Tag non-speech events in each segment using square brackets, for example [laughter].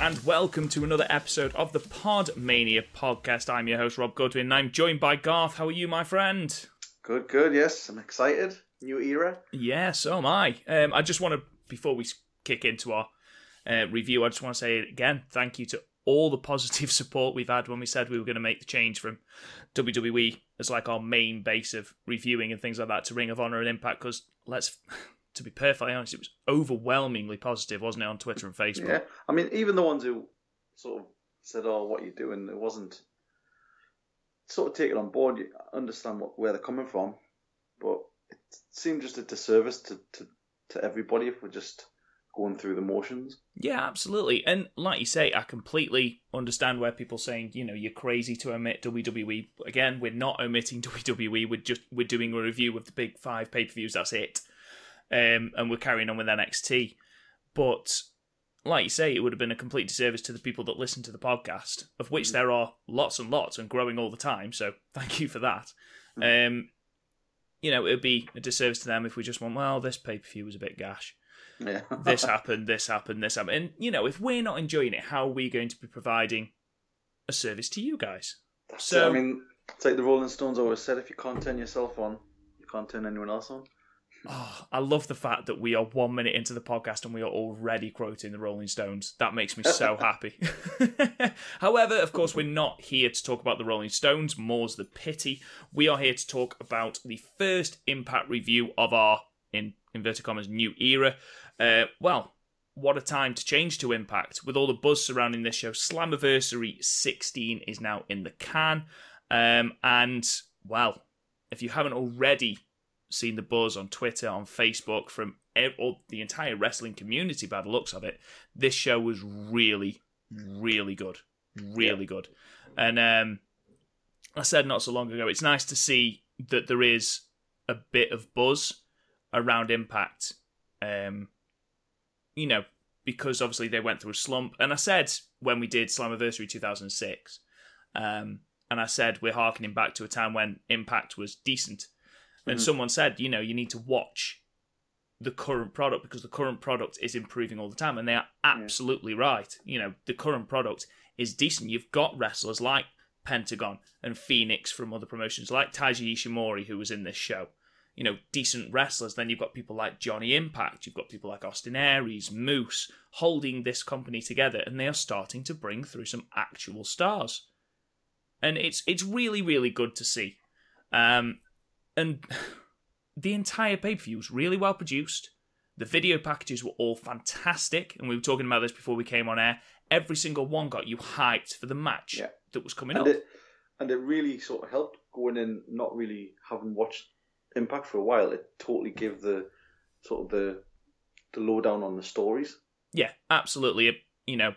And welcome to another episode of the Podmania podcast. I'm your host, Rob Goodwin, and I'm joined by Garth. How are you, my friend? Good, good. Yes, I'm excited. New era. Yeah, so am I. Um, I just want to, before we kick into our uh, review, I just want to say again, thank you to all the positive [laughs] support we've had when we said we were going to make the change from WWE as like our main base of reviewing and things like that to Ring of Honor and Impact. Because let's, to be perfectly honest, it was overwhelmingly positive, wasn't it, on Twitter and Facebook? Yeah. I mean, even the ones who sort of said, "Oh, what are you doing?" It wasn't sort of taken on board. You understand what, where they're coming from, but it seemed just a disservice to, to, to everybody if we're just going through the motions. Yeah, absolutely. And like you say, I completely understand where people saying, you know, you're crazy to omit WWE. Again, we're not omitting [laughs] WWE. We're just we're doing a review of the big five pay per views. That's it. Um, and we're carrying on with NXT. But like you say, it would have been a complete disservice to the people that listen to the podcast, of which there are lots and lots and growing all the time. So [laughs] thank you for that. Um, you know, it would be a disservice to them if we just went, well, this pay per view was a bit gash Yeah. [laughs] this happened, this happened, this happened. And, you know, if we're not enjoying it, how are we going to be providing a service to you guys? so I mean, it's like the Rolling Stones always said: if you can't turn yourself on, you can't turn anyone else on. Oh, I love the fact that we are one minute into the podcast and we are already quoting the Rolling Stones. That makes me so [laughs] happy. [laughs] However, of course, we're not here to talk about the Rolling Stones, more's the pity. We are here to talk about the first impact review of our, in inverted commas, new era. Uh, well, what a time to change to Impact. With all the buzz surrounding this show, Slammiversary 16 is now in the can. Um, and, well, if you haven't already seen the buzz on Twitter, on Facebook, from or the entire wrestling community by the looks of it, this show was really, really good. Really good. And um, I said not so long ago, it's nice to see that there is a bit of buzz around Impact. Um, you know, because obviously they went through a slump. And I said when we did Slammiversary 2006, um, and I said we're harkening back to a time when Impact was decent. And someone said, you know, you need to watch the current product because the current product is improving all the time. And they are absolutely right. You know, the current product is decent. You've got wrestlers like Pentagon and Phoenix from other promotions, like Taiji Ishimori, who was in this show. You know, decent wrestlers. Then you've got people like Johnny Impact. You've got people like Austin Aries, Moose, holding this company together, and they are starting to bring through some actual stars. And it's it's really really good to see. Um, and [sighs] the entire pay per view was really well produced. The video packages were all fantastic, and we were talking about this before we came on air. Every single one got you hyped for the match Yeah. that was coming And up. it and it really sort of helped going in, not really having watched Impact for a while. It totally gave the sort of the the lowdown on the stories. Yeah, absolutely. It, you know,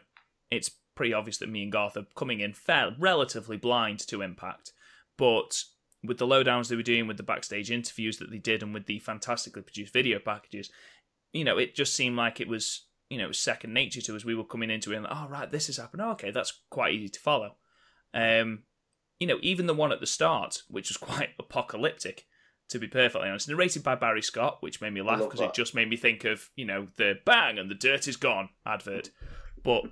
it's pretty obvious that me and Garth are coming in fair, relatively blind to Impact, but with the lowdowns they were doing, with the backstage interviews that they did, and with the fantastically produced video packages, you know, it just seemed like it was, you know, it was second nature to us. We were coming into it and, oh, right, this has happened. Oh, okay, that's quite easy to follow. Um, you know, even the one at the start, which was [laughs] quite apocalyptic, to be perfectly honest, narrated by Barry Scott, which made me laugh because it just made me think of, you know, the bang and the dirt is gone advert. But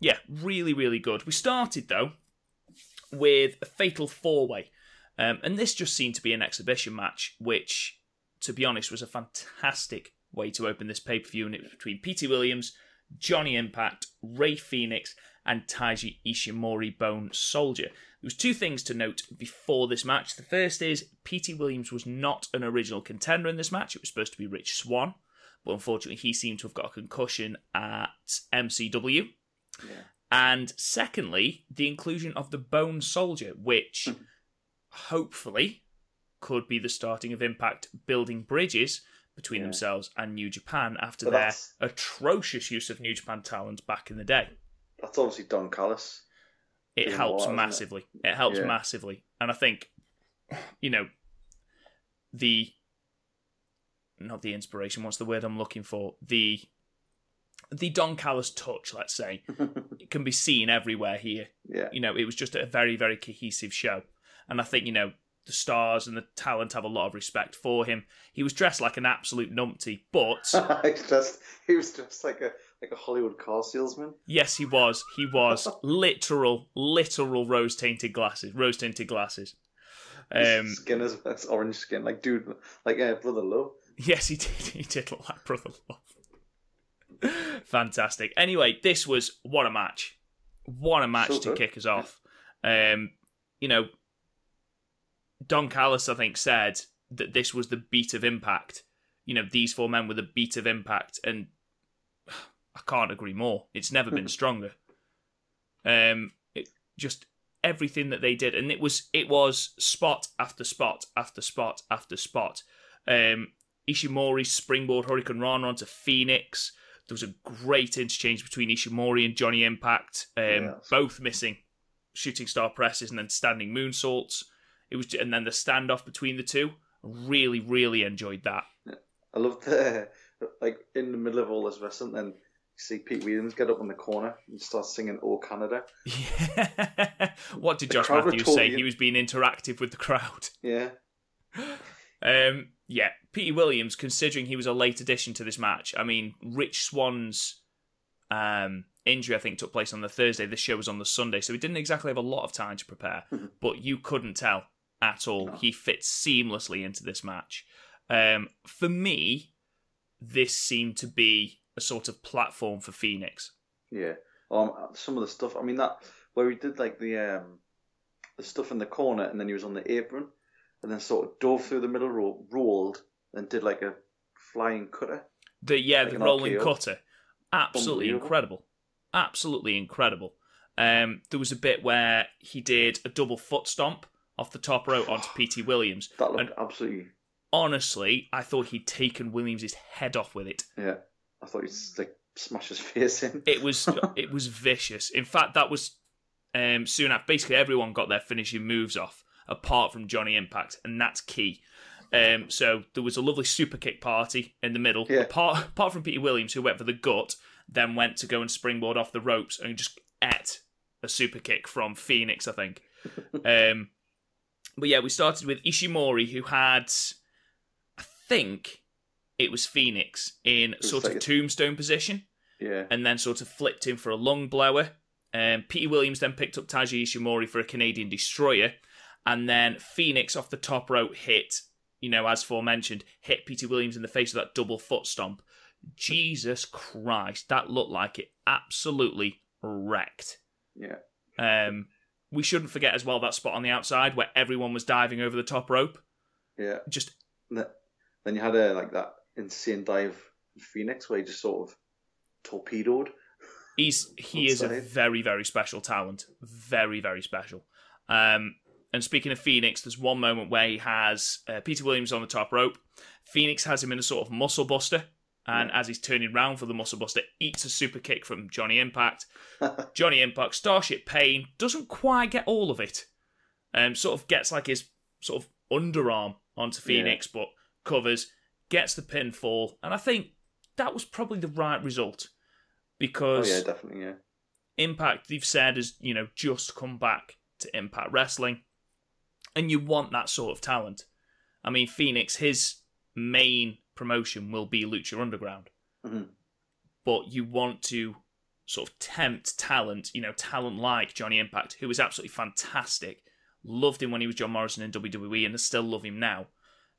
yeah, really, really good. We started though with a fatal four way. Um, and this just seemed to be an exhibition match, which, to be honest, was a fantastic way to open this pay per view. And it was between Petey Williams, Johnny Impact, Rey Fenix, and Taiji Ishimori Bone Soldier. There was two things to note before this match. The first is Petey Williams was not an original contender in this match. It was supposed to be Rich Swann, but unfortunately he seemed to have got a concussion at MCW. And secondly, the inclusion of the Bone Soldier, which [laughs] hopefully could be the starting of Impact building bridges between Yeah. themselves and New Japan after But their atrocious use of New Japan talent back in the day. That's obviously Don Callis. it helps lot, isn't it? massively. It, helps Yeah. massively, and I think, [sighs] you know, the not the inspiration. What's the word I'm looking for? The the Don Callis touch, let's say, it [laughs] can be seen everywhere here. yeah, You know, it was just a very, very cohesive show. And I think, you know, the stars and the talent have a lot of respect for him. He was dressed like an absolute numpty, but just [laughs] he was just like a like a Hollywood car salesman. yes, he was. He was [laughs] literal, literal rose tinted glasses. Rose tinted glasses. Um, skin is orange skin, like dude, like uh, brother Love. yes, he [laughs] did. He did look like Brother Love. Fantastic. Anyway, this was what a match. What a match So to kick us off. Um, you know, Don Callis, I think, said that this was the beat of impact. You know, these four men were the beat of impact, and [sighs] I can't agree more. It's never been [laughs] stronger. Um, it, just everything that they did, and it was it was spot after spot after spot after spot. Um, Ishimori springboard Hurricane Rana onto Phoenix. There was a great interchange between Ishimori and Johnny Impact, um, Yes. both missing shooting star presses and then standing moonsaults. It was, and then the standoff between the two. Really, really enjoyed that. I loved the like in the middle of all this wrestling, then you see Pete Williams get up in the corner and start singing "Oh Canada." Yeah. [laughs] what did The Josh Matthews say? totally- He was being interactive with the crowd. Yeah, [laughs] Um, yeah, Pete Williams, considering he was a late addition to this match, I mean, Rich Swann's um, injury, I think, took place on the Thursday. This show was on the Sunday, so he didn't exactly have a lot of time to prepare, [laughs] but you couldn't tell at all. He fits seamlessly into this match. Um, for me, this seemed to be a sort of platform for Phoenix. yeah. Um, some of the stuff. I mean that where he did like the um the stuff in the corner, and then he was on the apron, and then sort of dove through the middle, ro- rolled, and did like a flying cutter. The yeah, Like the rolling RKO. cutter, absolutely incredible, absolutely incredible. Um, there was a bit where he did a double foot stomp off the top rope onto Petey [sighs] Williams. That looked And absolutely. honestly, I thought he'd taken Williams' head off with it. Yeah, I thought he'd like smash his [laughs] face in. It was [laughs] it was vicious. In fact, that was um, soon after. Basically, everyone got their finishing moves off apart from Johnny Impact, and that's key. Um, so there was a lovely super kick party in the middle. Yeah. Apart apart from Peter Williams, who went for the gut, then went to go and springboard off the ropes and just ate a super kick from Phoenix, I think. [laughs] um, but yeah, we started with Ishimori, who had, I think, it was Phoenix in was sort like of a- tombstone position Yeah, and then sort of flipped him for a lung blower. Um, Petey Williams then picked up Taiji Ishimori for a Canadian destroyer, and then Phoenix off the top rope hit, you know, as forementioned, hit Petey Williams in the face with that double foot stomp. Jesus Christ, that looked like it absolutely wrecked. yeah, Um, we shouldn't forget as well that spot on the outside where everyone was diving over the top rope. yeah. Just Then you had a like that insane dive in Phoenix where he just sort of torpedoed. He's he is a very very special talent, very very special. Um, and speaking of Phoenix, there's one moment where he has uh, Peter Williams on the top rope. Phoenix has him in a sort of muscle buster, and as he's turning round for the muscle buster, eats a super kick from Johnny Impact. [laughs] Johnny Impact, Starship Pain doesn't quite get all of it. Um, sort of gets like his sort of underarm onto Phoenix, but covers, gets the pinfall, and I think that was probably the right result Oh because yeah, definitely. Yeah, Impact, they've said, has you know just come back to Impact Wrestling, and you want that sort of talent. I mean, Phoenix, his main promotion will be Lucha Underground, Mhm. but you want to sort of tempt talent, you know, talent like Johnny Impact, who was absolutely fantastic. Loved him when he was John Morrison in WWE, and I still love him now.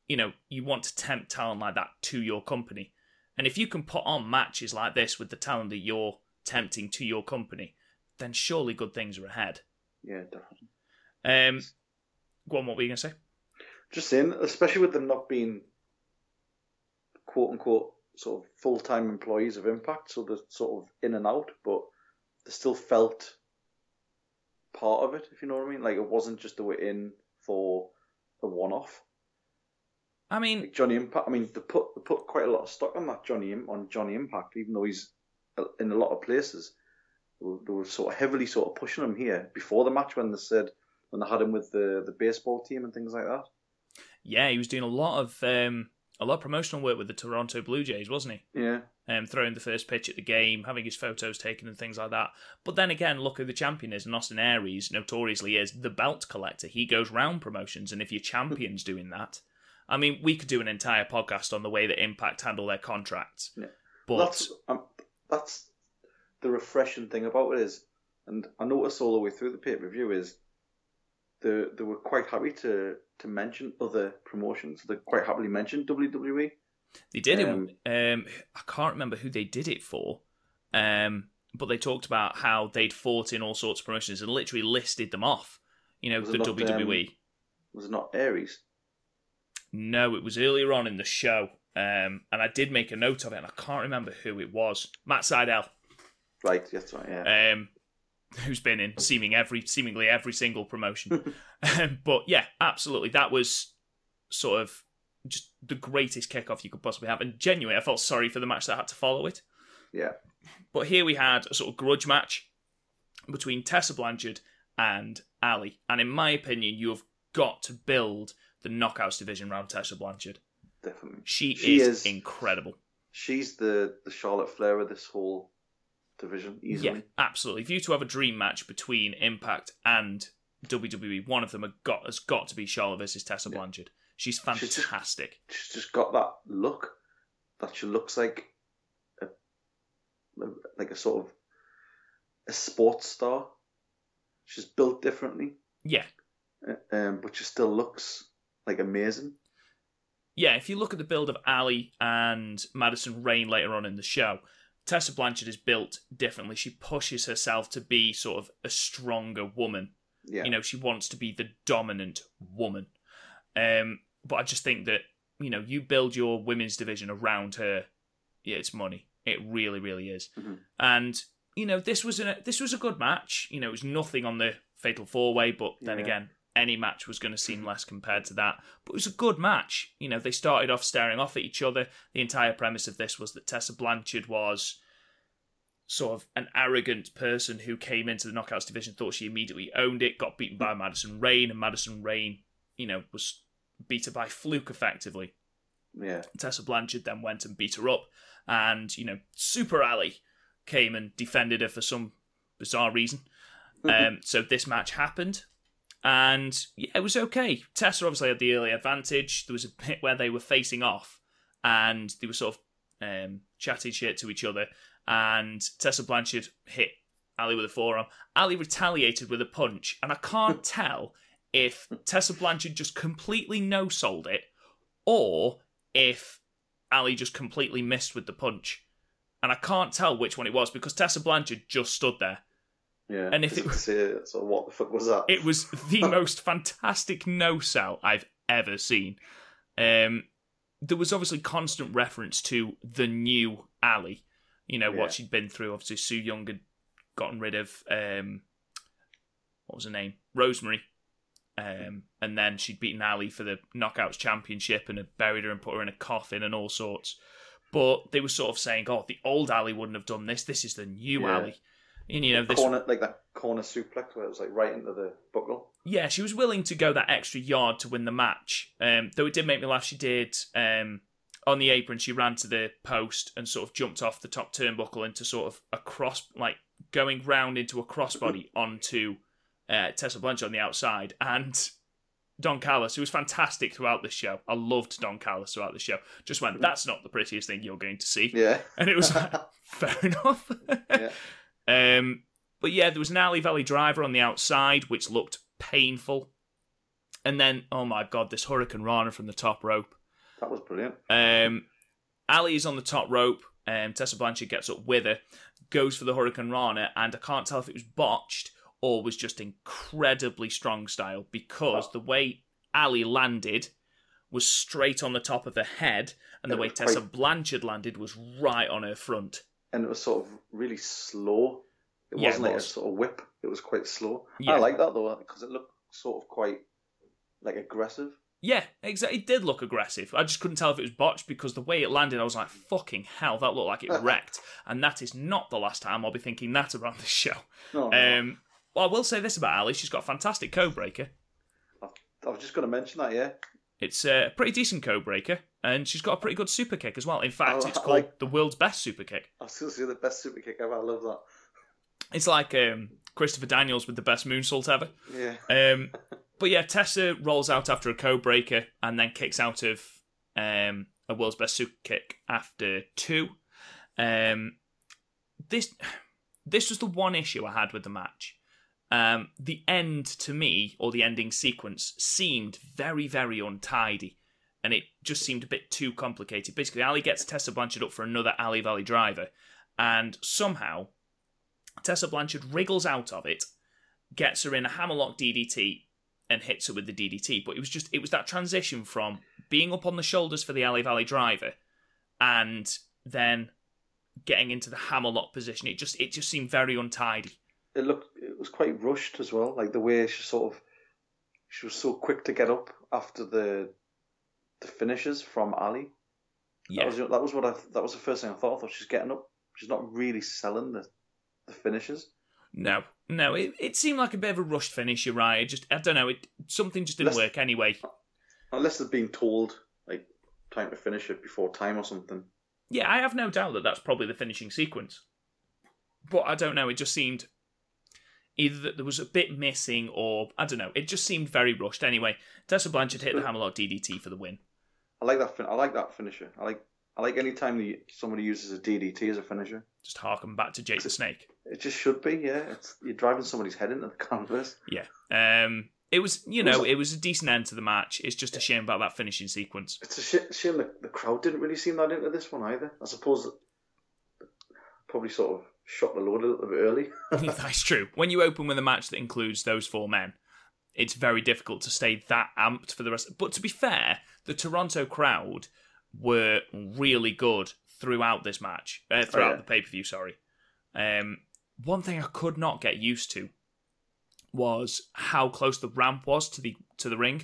You know, you want to tempt talent like that to your company. And if you can put on matches like this with the talent that you're tempting to your company, then surely good things are ahead. yeah, definitely. Um, go on, what were you going to say? Just saying, especially with them not being quote unquote sort of full time employees of Impact, so they're sort of in and out, but they still felt part of it, if you know what I mean. Like it wasn't just they were in for a one off. I mean, Like Johnny Impact, I mean, they put they put quite a lot of stock on that Johnny on Johnny Impact, even though he's in a lot of places. they were, they were sort of heavily sort of pushing him here before the match when they said when they had him with the the baseball team and things like that. Yeah, he was doing a lot of um, a lot of promotional work with the Toronto Blue Jays, wasn't he? Yeah, Um, throwing the first pitch at the game, having his photos taken and things like that. But then again, look who the champion is. And Austin Aries notoriously is the belt collector. He goes round promotions, and if your champion's [laughs] doing that, I mean, we could do an entire podcast on the way that Impact handle their contracts. Yeah. But that's um, that's the refreshing thing about it is, and I noticed all the way through the pay per view is, they they were quite happy to to mention other promotions. They quite happily mentioned WWE. They did Um, it. Um, I can't remember who they did it for, um, but they talked about how they'd fought in all sorts of promotions and literally listed them off. You know, the not, WWE. Was it not Aries? No, it was earlier on in the show, um, and I did make a note of it, and I can't remember who it was. Matt Sydal, Right, that's right. Yeah. um, who's been in seeming every seemingly every single promotion. [laughs] um, but yeah, absolutely, that was sort of just the greatest kickoff you could possibly have, and genuinely, I felt sorry for the match that had to follow it. yeah. But here we had a sort of grudge match between Tessa Blanchard and Allie. And in my opinion, you have got to build the knockouts division around Tessa Blanchard. Definitely. She, She is, is- incredible. She's the the Charlotte Flair of this whole division easily. Yeah, absolutely. If you two have a dream match between Impact and WWE, one of them got, has got to be Charlotte versus Tessa Blanchard. She's She's just- fantastic. She's just got that look that she looks like a like a sort of a sports star. She's built differently, Yeah. uh, um, but she still looks like amazing. yeah, if you look at the build of Allie and Madison Rayne later on in the show, Tessa Blanchard is built differently. She pushes herself to be sort of a stronger woman. Yeah, You know, she wants to be the dominant woman. Um, but I just think that, you know, you build your women's division around her, yeah, it's money. It really, really is. Mhm. And, you know, this was a this was a good match. You know, it was nothing on the fatal four way, but then Yeah. again, any match was going to seem less compared to that. But it was a good match. You know, they started off staring off at each other. The entire premise of this was that Tessa Blanchard was sort of an arrogant person who came into the knockouts division, thought she immediately owned it, got beaten by Madison Rayne, and Madison Rayne, you know, was beat her by fluke effectively. yeah, Tessa Blanchard then went and beat her up, and you know, Super Allie came and defended her for some bizarre reason. [laughs] Um, so this match happened, and yeah, it was okay. Tessa obviously had the early advantage. There was a bit where they were facing off, and they were sort of um, chatting shit to each other, and Tessa Blanchard hit Allie with a forearm. Allie retaliated with a punch, and I can't [laughs] tell if Tessa Blanchard just completely no sold it, or if Allie just completely missed with the punch. And I can't tell which one it was because Tessa Blanchard just stood there. Yeah. And if it- so what the fuck was that? It was the [laughs] most fantastic no sell I've ever seen. Um, there was obviously constant reference to the new Allie. You know Yeah. what she'd been through. Obviously, Su Yung had gotten rid of um, what was her name, Rosemary, um, and then she'd beaten Allie for the Knockouts Championship and had buried her and put her in a coffin and all sorts. But they were sort of saying, "Oh, the old Allie wouldn't have done this. This is the new Yeah. Allie." And you know, this corner like that corner suplex where it was like right into the buckle. yeah, she was willing to go that extra yard to win the match. Um, though it did make me laugh. She did um, on the apron. She ran to the post and sort of jumped off the top turnbuckle into sort of a cross, like going round into a crossbody [laughs] onto uh, Tessa Blanchard on the outside. And Don Callis, who was fantastic throughout the show, I loved Don Callis throughout the show. Just went, that's not the prettiest thing you're going to see. Yeah, And it was [laughs] like, fair enough. Yeah. [laughs] Um, but yeah, there was an Alley Valley driver on the outside, which looked painful. And then, oh my god, this Hurricane Rana from the top rope. that was brilliant. Um, Allie is on the top rope. Um, Tessa Blanchard gets up with her, goes for the Hurricane Rana, and I can't tell if it was botched or was just incredibly strong style because Oh. the way Allie landed was straight on the top of her head, and the way Tessa quite- Blanchard landed was right on her front. And it was sort of really slow. It Yeah, wasn't it like a sort of whip. It was quite slow. Yeah. I like that though because it looked sort of quite like aggressive. Yeah, exactly. It did look aggressive. I just couldn't tell if it was botched because the way it landed, I was like, "Fucking hell!" That looked like it [laughs] wrecked. And that is not the last time I'll be thinking that around this show. No, no. Um, well, I will say this about Allie: she's got a fantastic code breaker. I was just going to mention that. Yeah, It's a pretty decent code breaker, and she's got a pretty good super kick as well. In fact, I it's [laughs] like- called the world's best super kick. I was going to say the best super kick ever. I love that. It's like um, Christopher Daniels with the best moonsault ever. Yeah, Um, [laughs] but yeah, Tessa rolls out after a code breaker and then kicks out of um, a world's best super kick after two. Um, this this was the one issue I had with the match. Um, the end to me, or the ending sequence, seemed very, very untidy, and it just seemed a bit too complicated. Basically, Allie gets Tessa Blanchard up for another Ali Valley driver, and somehow Tessa Blanchard wriggles out of it, gets her in a hammerlock DDT, and hits her with the DDT. But it was just it was that transition from being up on the shoulders for the Ali Valley driver, and then getting into the hammerlock position. It just it just seemed very untidy. it looked. It was quite rushed as well. Like the way she sort of, she was so quick to get up after the, the finishes from Allie. Yeah, That was that was what I that was the first thing I thought. I thought she's getting up. She's not really selling the, the finishes. no, no. It it seemed like a bit of a rushed finish. You're right. It just I don't know. It something just didn't Let's- work anyway. Unless they've been told like time to finish it before time or something. Yeah, I have no doubt that that's probably the finishing sequence. But I don't know. It just seemed either that there was a bit missing, or I don't know. It just seemed very rushed. Anyway, Tessa Blanchard hit the hammerlock DDT for the win. I like that. Fin- I like that finisher. I like. I like any time the, somebody uses a DDT as a finisher. Just harken back to Jake the Snake. It just should be. Yeah, it's, you're driving somebody's head into the canvas. Yeah. Um. It was, you know, it- it was a decent end to the match. It's just a shame about that finishing sequence. It's a sh- shame that the crowd didn't really seem that into this one either. I suppose probably sort of shot the load a little bit early. [laughs] That's true. When you open with a match that includes those four men, it's very difficult to stay that amped for the rest. But to be fair, the Toronto crowd were really good throughout this match, uh, throughout yeah. the pay per view. Sorry. Um, one thing I could not get used to was how close the ramp was to the to the ring.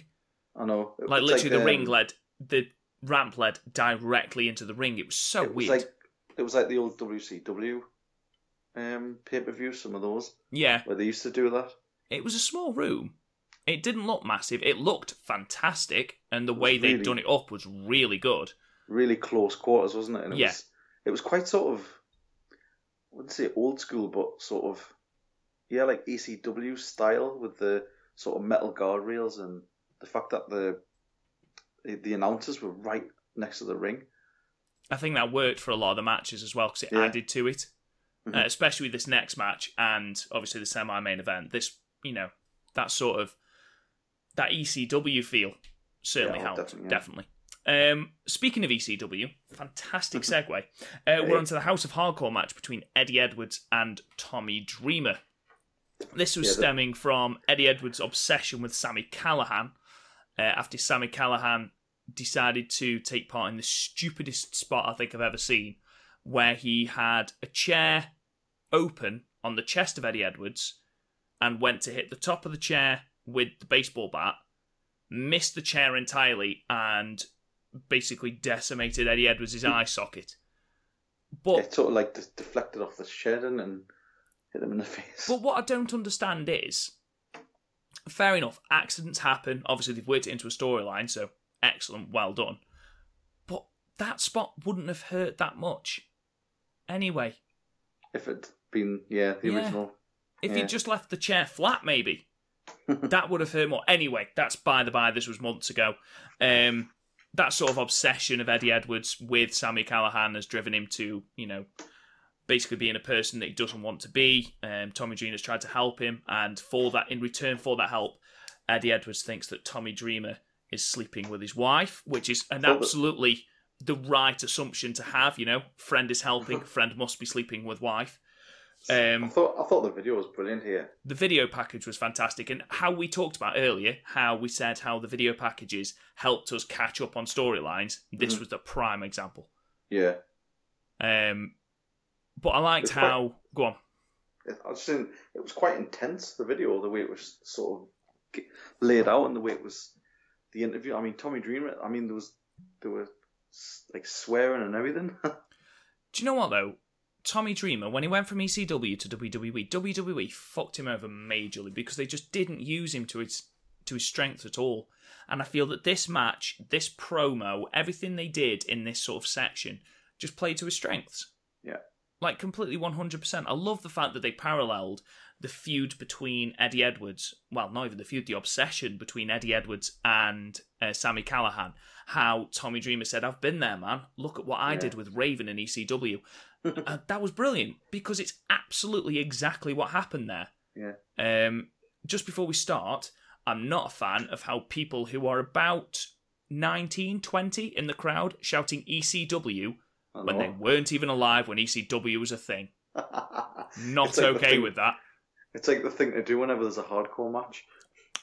I know. It- Like literally, the um, ring led the ramp led directly into the ring. It was so It was weird. like it was like the old WCW um, pay per view. Some of those yeah, where they used to do that. it was a small room. It didn't look massive. It looked fantastic, and the way they'd done it up was really good. Really close quarters, wasn't it? And it Yeah. was it was quite sort of I wouldn't say old school, but sort of yeah, like ECW style with the sort of metal guardrails and the fact that the the, announcers were right next to the ring. I think that worked for a lot of the matches as well because it Yeah. added to it, Mhm. uh, especially this next match and obviously the semi-main event. This, you know, that sort of that ECW feel certainly Yeah, helped. definitely, Definitely. Um, speaking of ECW, fantastic [laughs] segue. Uh, we're onto the House of Hardcore match between Eddie Edwards and Tommy Dreamer. This was Yeah, the- stemming from Eddie Edwards' obsession with Sami Callihan uh, after Sami Callihan decided to take part in the stupidest spot I think I've ever seen, where he had a chair open on the chest of Eddie Edwards and went to hit the top of the chair with the baseball bat, missed the chair entirely, and basically decimated Eddie Edwards' eye socket. But It sort of like de- deflected off the shed and, and hit them in the [laughs] face. But what I don't understand is, fair enough, accidents happen. Obviously, they've worked it into a storyline, so excellent, well done. But that spot wouldn't have hurt that much. Anyway, if it'd been yeah the Yeah. original. if Yeah. he'd just left the chair flat, maybe that would have hurt more. Anyway, that's by the by. This was months ago. Um, that sort of obsession of Eddie Edwards with Sami Callihan has driven him to, you know, basically being a person that he doesn't want to be. Um, Tommy Dreamer has tried to help him, and for that, in return for that help, Eddie Edwards thinks that Tommy Dreamer is sleeping with his wife, which is an absolutely the right assumption to have. You know, friend is helping, friend must be sleeping with wife. I Um, thought I thought the video was brilliant here. the video package was fantastic and how we talked about earlier how we said how the video packages helped us catch up on storylines this Mhm. was the prime example Yeah, um but i liked quite- how go on it, I was saying it was quite intense. The video, the way it was sort of laid out, and the way it was the interview. I mean, Tommy Dreamer. I mean, there was there were like swearing and everything. [laughs] Do you know what though? Tommy Dreamer, when he went from ECW to WWE, WWE fucked him over majorly because they just didn't use him to his to his strengths at all. And I feel that this match, this promo, everything they did in this sort of section, just played to his strengths. yeah, Like completely 100%. I love the fact that they paralleled the feud between Eddie Edwards, well, not even the feud, the obsession between Eddie Edwards and uh, Sami Callihan. How Tommy Dreamer said, I've been there, man. Look at what I Yeah. did with Raven and ECW. [laughs] uh, that was brilliant because it's absolutely exactly what happened there. yeah. Um, just before we start, I'm not a fan of how people who are about 19, 20 in the crowd shouting ECW I when they weren't even alive when ECW was a thing. [laughs] Not like okay thing- with that. It's like the thing to do whenever there's a hardcore match.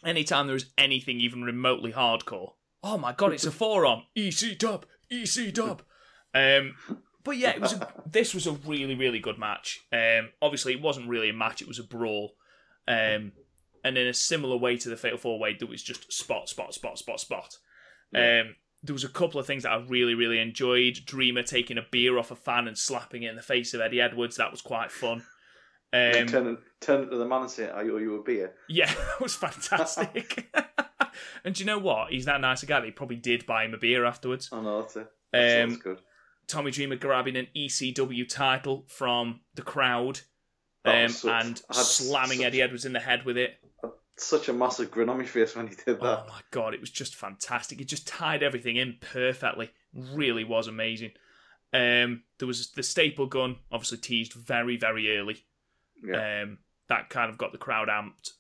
Anytime there is anything even remotely hardcore, oh my god, it's a forearm. EC dub, EC dub. [laughs] Um, but yeah, it was. A, this was a really, really good match. Um, obviously, it wasn't really a match; it was a brawl. Um, and in a similar way to the Fatal Four Way, there was just spot, spot, spot, spot, spot. Um, there was a couple of things that I really, really enjoyed. Dreamer taking a beer off a fan and slapping it in the face of Eddie Edwards. That was quite fun. Um, turn, turn to the man and say, "I owe you a beer." yeah, [laughs] that was fantastic. [laughs] and do you know what? He's that nice a guy that he probably did buy him a beer afterwards. I know that's it. That Um, sounds good. Tommy Dreamer grabbing an ECW title from the crowd um, and slamming such- Eddie Edwards in the head with it. Such a massive grin on my face when he did that. Oh my god, it was just fantastic. It just tied everything in perfectly. Really was amazing. Um, there was the staple gun, obviously teased very, very early. yeah. Um, that kind of got the crowd amped.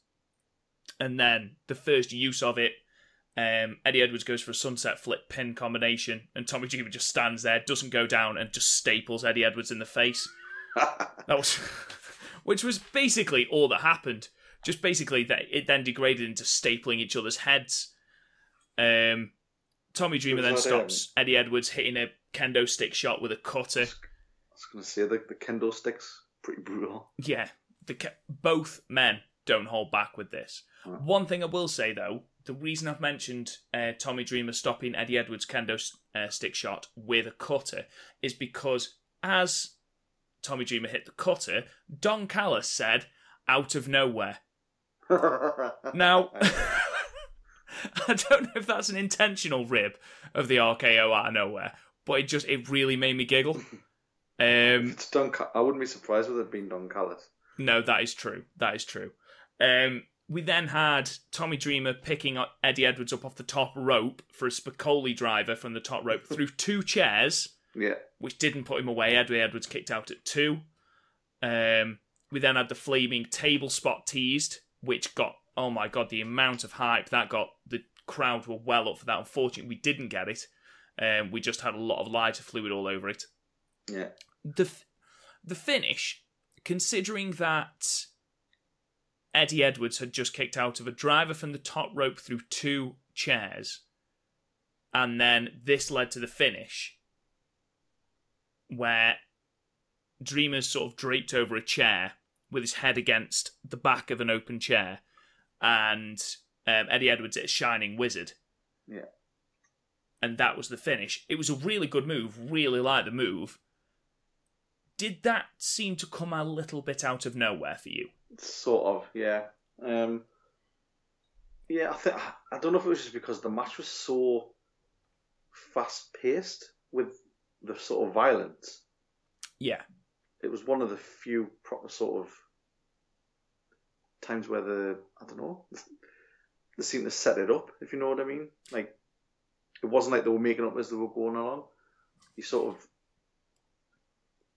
And then the first use of it, um, Eddie Edwards goes for a sunset flip pin combination, and Tommy Dreamer just stands there, doesn't go down, and just staples Eddie Edwards in the face. [laughs] That was, [laughs] which was basically all that happened. Just basically that it then degraded into stapling each other's heads. Um, Tommy Dreamer then that, um, stops Eddie Edwards hitting a kendo stick shot with a cutter. I was going to say the the kendo sticks pretty brutal. yeah, the both men don't hold back with this. One thing I will say though, the reason I've mentioned uh, Tommy Dreamer stopping Eddie Edwards' kendo uh, stick shot with a cutter is because as Tommy Dreamer hit the cutter, Don Callis said, "Out of nowhere." [laughs] Now, [laughs] I don't know if that's an intentional rib of the RKO out of nowhere, but it just it really made me giggle. [laughs] Um, it's Don. I wouldn't be surprised with it being Don Callis. No, that is true. That is true. Um, we then had Tommy Dreamer picking up Eddie Edwards up off the top rope for a Spicoli driver from the top rope through two chairs, Yeah, which didn't put him away. Eddie Edwards kicked out at two. Um, we then had the flaming table spot teased, which got oh my god, the amount of hype that got. The crowd were well up for that. Unfortunately, we didn't get it. Um, we just had a lot of lighter fluid all over it yeah. the f- the finish, considering that Eddie Edwards had just kicked out of a driver from the top rope through two chairs, and then this led to the finish, where Dreamer's sort of draped over a chair with his head against the back of an open chair, and um, Eddie Edwards is a shining wizard Yeah. and that was the finish. It was a really good move, really liked the move. Did that seem to come a little bit out of nowhere for you? Sort of, yeah. Um, yeah, I think I don't know if it was just because the match was so fast paced with the sort of violence. Yeah. It was one of the few proper sort of times where the I don't know they seemed to set it up. If you know what I mean, like it wasn't like they were making up as they were going along. You sort of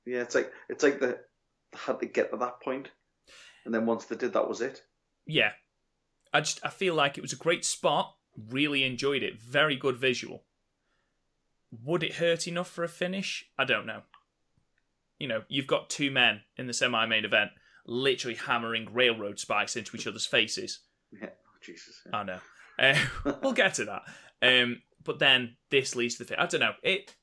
yeah, it's like it's like they they had to get to that point, and then once they did, that was it. Yeah. I just I feel like it was a great spot. Really enjoyed it. Very good visual. Would it hurt enough for a finish? I don't know. You know, you've got two men in the semi-main event literally hammering railroad spikes into each other's faces. Yeah, oh, Jesus. Yeah. I know. Uh, [laughs] we'll get to that. Um, but then this leads to the. I don't know. It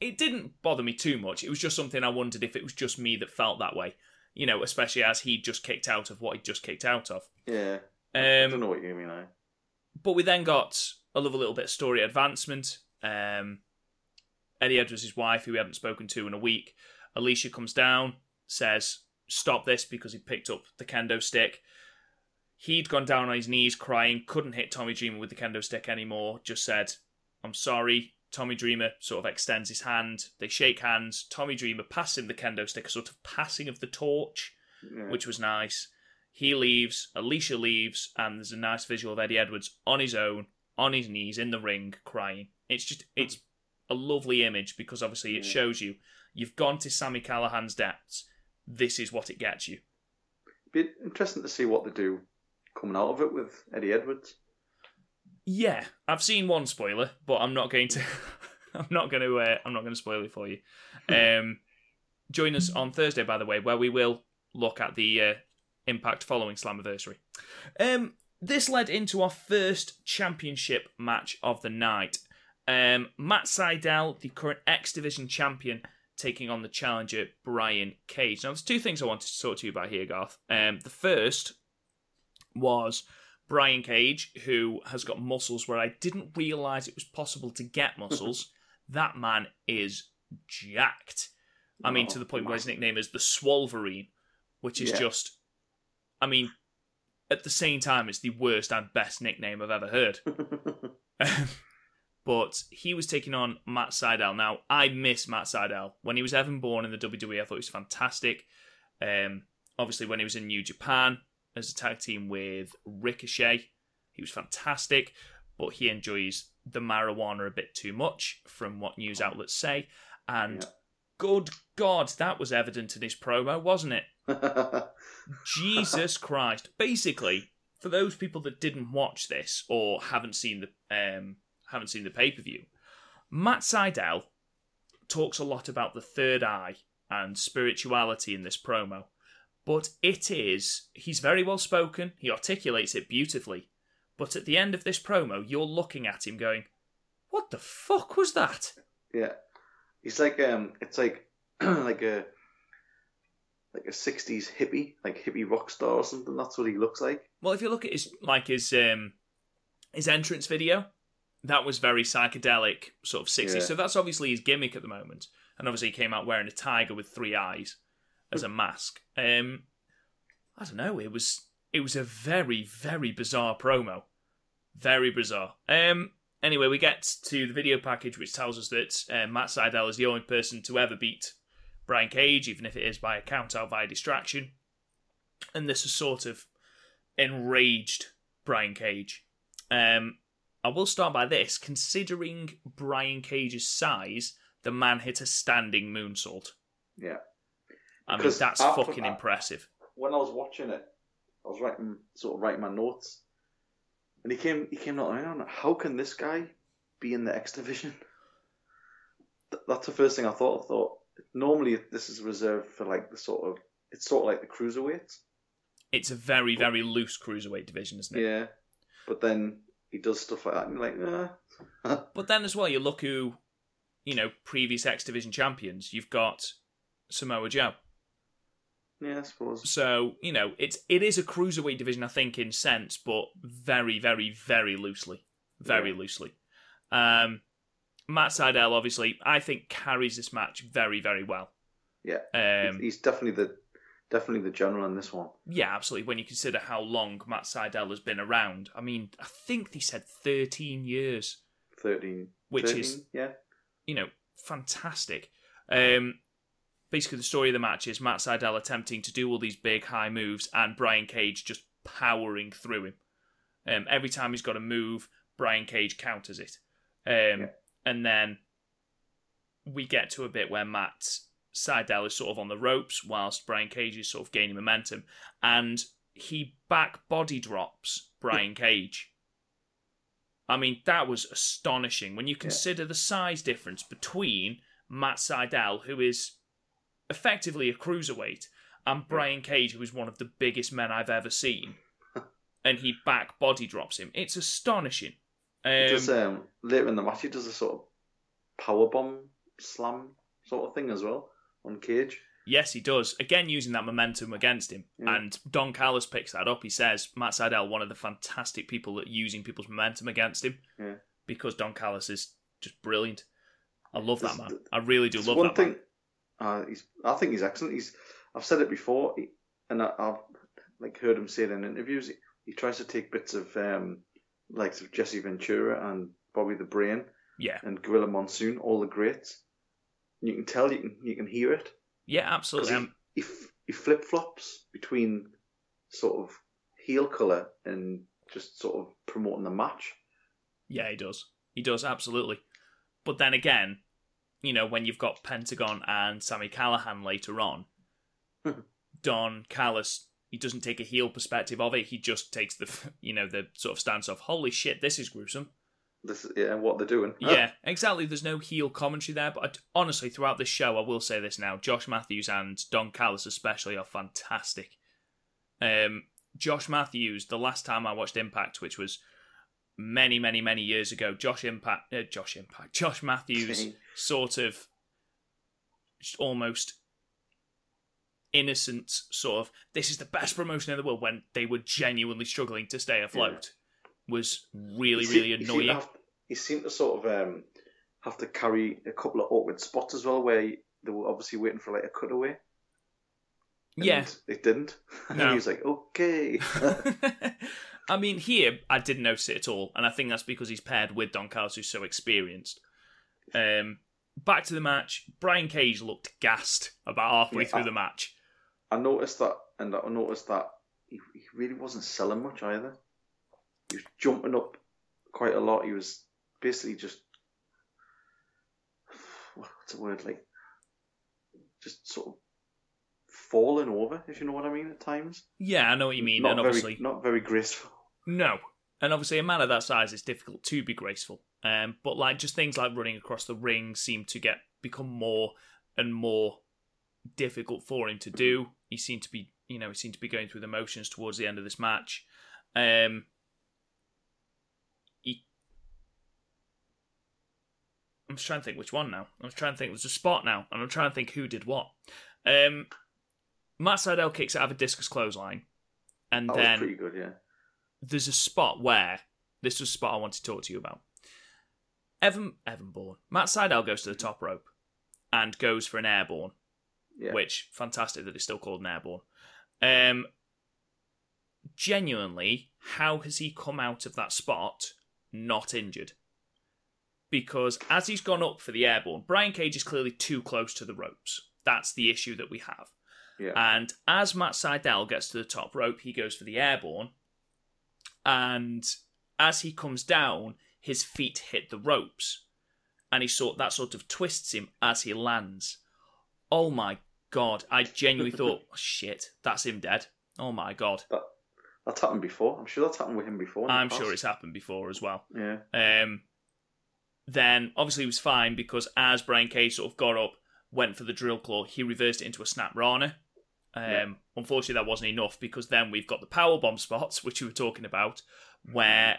it didn't bother me too much. It was just something I wondered if it was just me that felt that way. You know, especially as he just kicked out of what he just kicked out of. yeah. I don't Um, know what you mean. I. but we then got I love a little bit of story advancement. Um, Eddie Edwards' his wife, who we haven't spoken to in a week. Alisha comes down, says, Stop this because he picked up the kendo stick. He'd gone down on his knees crying, couldn't hit Tommy Dreamer with the kendo stick anymore, just said, I'm sorry. Tommy Dreamer sort of extends his hand. They shake hands. Tommy Dreamer passes him the kendo stick, a sort of passing of the torch, Yeah. which was nice. He leaves, Alisha leaves, and there's a nice visual of Eddie Edwards on his own, on his knees in the ring, crying. It's just, it's a lovely image because obviously it Yeah. shows you you've gone to Sami Callihan's depths. This is what it gets you. Be interesting to see what they do coming out of it with Eddie Edwards. Yeah, I've seen one spoiler, but I'm not going to. [laughs] I'm not going to. Uh, I'm not going to spoil it for you. Um, join us on Thursday, by the way, where we will look at the uh, impact following Slammiversary. Um, this led into our first championship match of the night. Um, Matt Sydal, the current X Division champion, taking on the challenger Brian Cage. Now, there's two things I wanted to talk to you about here, Garth. Um, the first was Brian Cage, who has got muscles where I didn't realize it was possible to get muscles. [laughs] that man is jacked. I mean, Oh, to the point where his nickname is the Swolverine, which is Yeah. just, I mean, at the same time, it's the worst and best nickname I've ever heard. [laughs] [laughs] but he was taking on Matt Sydal. Now, I miss Matt Sydal. When he was Evan Bourne in the WWE, I thought he was fantastic. Um, obviously, when he was in New Japan as a tag team with Ricochet, he was fantastic, but he enjoys the marijuana a bit too much, from what news outlets say. And Yeah. good God, that was evident in his promo, wasn't it? [laughs] Jesus Christ. Basically, for those people that didn't watch this or haven't seen the um haven't seen the pay-per-view, Matt Sydal talks a lot about the third eye and spirituality in this promo. But it is he's very well spoken, he articulates it beautifully. But at the end of this promo, you're looking at him going, What the fuck was that? yeah, he's like um, it's like [clears throat] like a like a '60s hippie, like hippie rock star or something. That's what he looks like. Well, if you look at his like his um his entrance video, that was very psychedelic, sort of 60s. Yeah. So that's obviously his gimmick at the moment. And obviously he came out wearing a tiger with three eyes as a mask. Um I don't know, it was it was a very very bizarre promo. Very bizarre. Um anyway, we get to the video package which tells us that uh, Matt Sydal is the only person to ever beat Brian Cage, even if it is by a count out via distraction. And this is sort of enraged Brian Cage. Um, I will start by this. Considering Brian Cage's size, the man hit a standing moonsault. Yeah. I mean, Because that's after fucking that- impressive. When I was watching it, I was writing sort of writing my notes, and he came he came out. I how can this guy be in the X division. [laughs] Th- That's the first thing I thought. I thought normally this is reserved for like the sort of it's sort of like the cruiserweights. It's a very, very loose cruiserweight division, isn't it? Yeah, but then he does stuff like that, and you're like, uh, [laughs] But then as well, you look who, you know, previous X Division champions. You've got Samoa Joe. Yeah, I suppose. So you know, it's it is a cruiserweight division, I think, in sense, but very, very, very loosely, very Yeah. loosely. Um, Matt Sydal, obviously, I think carries this match very, very well. Yeah, Um, he's definitely the definitely the general in this one. yeah, absolutely. When you consider how long Matt Sydal has been around, I mean, I think they said thirteen years, Thirteen, which 13, is yeah, you know, fantastic. Um, basically, the story of the match is Matt Sydal attempting to do all these big high moves and Brian Cage just powering through him. Um, every time he's got a move, Brian Cage counters it. Um, Yeah. And then we get to a bit where Matt Sydal is sort of on the ropes whilst Brian Cage is sort of gaining momentum. And he back body drops Brian Cage. I mean, that was astonishing when you consider the size difference between Matt Sydal, who is effectively a cruiserweight, and Brian Cage, who is one of the biggest men I've ever seen. and he back body drops him. It's astonishing. He Um, does um, later in the match he does a sort of power bomb slam sort of thing as well on Cage. Yes, he does. Again, using that momentum against him. Yeah. And Don Callis picks that up. He says Matt Sydal, one of the fantastic people at using people's momentum against him. Yeah. Because Don Callis is just brilliant. I love that There's- man. I really do love one that thing. man. Uh, he's. I think he's excellent. He's. I've said it before, he, and I, I've like heard him say it in interviews. He, he tries to take bits of um, like of Jesse Ventura and Bobby the Brain Yeah. and Gorilla Monsoon, all the greats. And you can tell, you can you can hear it. Yeah, absolutely. he, Um, he, he flip flops between sort of heel colour and just sort of promoting the match. Yeah, he does. He does, absolutely. But then again, you know, when you've got Pentagon and Sami Callihan later on, Don Callis, he doesn't take a heel perspective of it. He just takes the, [laughs] you know, the sort of stance of, holy shit, this is gruesome. This is yeah, what they're doing. Yeah, exactly. There's no heel commentary there, but I, honestly, throughout this show, I will say this now: Josh Matthews and Don Callis, especially, are fantastic. Um, Josh Matthews, the last time I watched Impact, which was many, many, many years ago, Josh Impact, uh, Josh Impact, Josh Matthews, sort of almost innocent, sort of this is the best promotion in the world when they were genuinely struggling to stay afloat, was really, really he seemed annoying. have- He seemed to sort of um, have to carry a couple of awkward spots as well, where they were obviously waiting for like a cutaway. and Yeah. it didn't. [laughs] and he was like, "Okay." [laughs] [laughs] I mean, here I didn't notice it at all, and I think that's because he's paired with Don Callis, who's so experienced. Um, back to the match. Brian Cage looked gassed about halfway Yeah, through I- the match. I noticed that, and I noticed that he, he really wasn't selling much either. He was jumping up quite a lot. He was basically just what's the word like, just sort of falling over, if you know what I mean. At times, Yeah, I know what you mean, not and very, obviously not very graceful. No, and obviously a man of that size it's difficult to be graceful. Um, but like just things like running across the ring seem to get become more and more difficult for him to do. He seemed to be, you know, he seemed to be going through the motions towards the end of this match. Um, he, I'm just trying to think which one now. I'm trying to think. There's a spot now, and I'm trying to think who did what. Um, Matt Sydal kicks out of a discus clothesline, and That then was pretty good, yeah. There's a spot where this was a spot I want to talk to you about. Evan Evan Bourne. Matt Sydal goes to the top rope and goes for an airborne, Yeah. which fantastic that it's still called an airborne. Um, genuinely, how has he come out of that spot not injured? Because as he's gone up for the airborne, Brian Cage is clearly too close to the ropes. That's the issue that we have. yeah. And as Matt Sydal gets to the top rope, he goes for the airborne. And as he comes down, his feet hit the ropes. And he sort that sort of twists him as he lands. Oh my god. I genuinely thought, oh, [laughs] shit, that's him dead. Oh my god. that, that's happened before. I'm sure that's happened with him before. I'm sure it's happened before as well. Yeah. Um, then obviously he was fine because as Brian Cage sort of got up, went for the drill claw, he reversed it into a snap rana. Um, Yeah. Unfortunately, that wasn't enough because then we've got the power bomb spots, [laughs] which you were talking about, where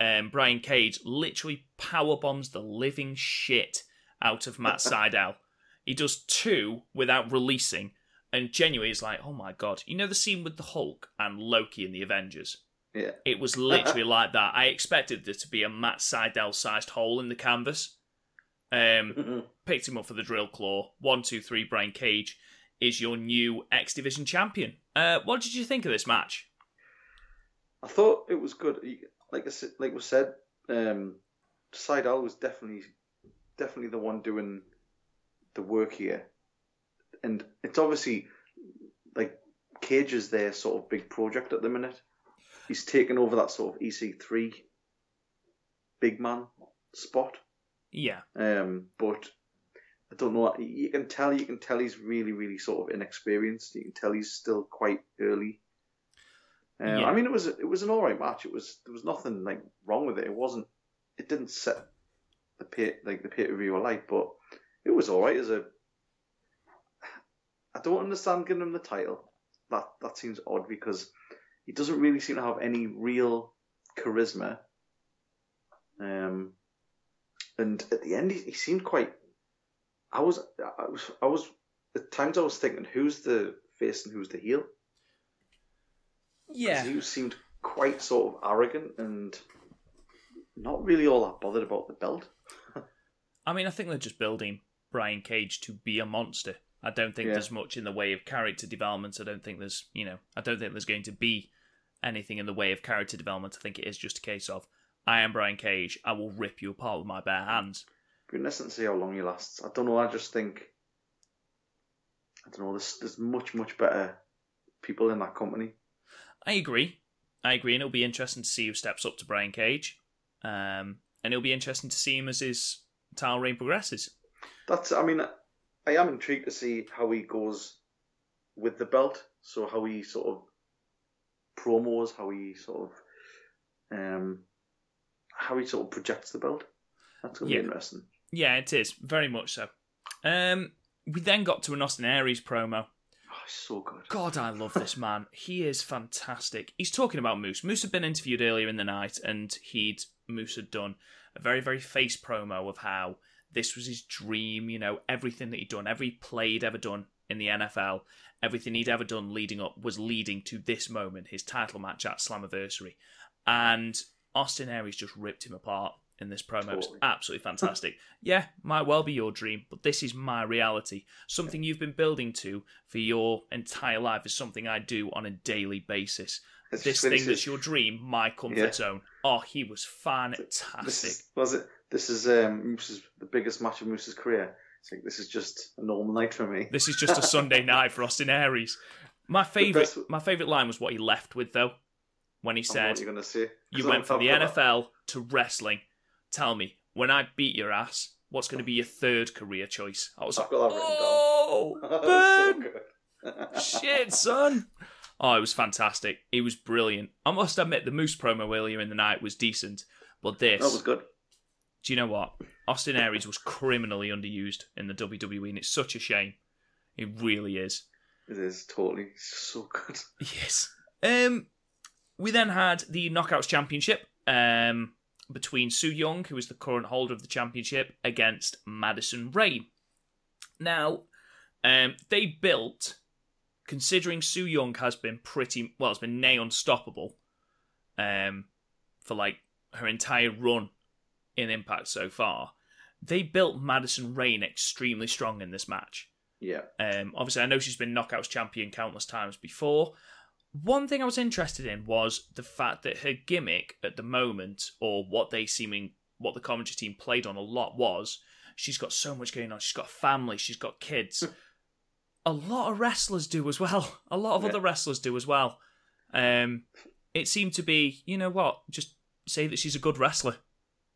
um, Brian Cage literally power bombs the living shit out of Matt [laughs] Sydal. He does two without releasing, and genuinely is like, oh my god. You know the scene with the Hulk and Loki in the Avengers? Yeah. It was [laughs] literally like that. I expected there to be a Matt Sydal sized hole in the canvas. Um, Mhm. picked him up for the drill claw. One, two, three. Brian Cage is your new X Division champion. Uh, what did you think of this match? I thought it was good. Like I said, like was said, um, Sydal was definitely definitely the one doing the work here, and it's obviously like Cage is their sort of big project at the minute. He's taken over that sort of EC3 big man spot. Yeah, Um, but I don't know. You can tell. You can tell he's really, really sort of inexperienced. You can tell he's still quite early. Um, Yeah. I mean, it was it was an all right match. It was there was nothing like wrong with it. It wasn't. It didn't set the pay like the pay per view alight, but it was all right as a. I don't understand giving him the title. That that seems odd because he doesn't really seem to have any real charisma. Um, and at the end, he, he seemed quite. I was, I was, I was at times I was thinking, who's the face and who's the heel? Yeah. He seemed quite sort of arrogant and not really all that bothered about the belt. [laughs] I mean, I think they're just building Brian Cage to be a monster. I don't think Yeah. there's much in the way of character development. I don't think there's, you know, I don't think there's going to be anything in the way of character development. I think it is just a case of, I am Brian Cage. I will rip you apart with my bare hands. Interesting to see how long he lasts. I don't know. I just think I don't know. There's there's much much better people in that company. I agree. I agree, and it'll be interesting to see who steps up to Brian Cage. Um, and it'll be interesting to see him as his title reign progresses. That's. I mean, I am intrigued to see how he goes with the belt. So how he sort of promos, how he sort of, um, how he sort of projects the belt. That's gonna Yeah. be interesting. Yeah, it is very much so. Um, we then got to an Austin Aries promo. Oh, so good. God, I love this man. [laughs] He is fantastic. He's talking about Moose. Moose had been interviewed earlier in the night, and he'd Moose had done a very, very face promo of how this was his dream. You know, everything that he'd done, every play he'd ever done in the NFL, everything he'd ever done leading up was leading to this moment, his title match at Slammiversary. And Austin Aries just ripped him apart in this promo. It was absolutely fantastic. [laughs] yeah, might well be your dream, but this is my reality. Something you've been building to for your entire life is something I do on a daily basis. It's this just when he thing that's your dream, my comfort Yeah. zone. Oh, he was fantastic. is, was it? This is um, Moose's the biggest match of Moose's career. It's like this is just a normal night for me. [laughs] This is just a Sunday night for Austin Aries. My favorite, best- my favorite line was what he left with though, when he I don't know said, you're gonna say. "You went from the NFL to wrestling. Tell me, when I beat your ass, what's going to be your third career choice?" I was I've like, "Oh, [laughs] so Ben, shit, son." Oh, it was fantastic. It was brilliant. I must admit, the Moose promo earlier in the night was decent, but this, That was good. do you know what? Austin Aries was criminally underused in the WWE, and it's such a shame. It really is. It is totally so good. Yes. Um, we then had the Knockouts Championship um, between Su Yung, who is the current holder of the championship, against Madison Rayne. Now, um, they built, considering Su Yung has been pretty well, has been nay unstoppable um, for like her entire run in Impact so far. They built Madison Rayne extremely strong in this match. Yeah. Um, obviously, I know she's been knockouts champion countless times before. One thing I was interested in was the fact that her gimmick at the moment, or what they seeming, what the commentary team played on a lot was, she's got so much going on. She's got a family. She's got kids. a lot of wrestlers do as well. [laughs] A lot of Yeah. other wrestlers do as well. Um, it seemed to be, you know what? Just say that she's a good wrestler.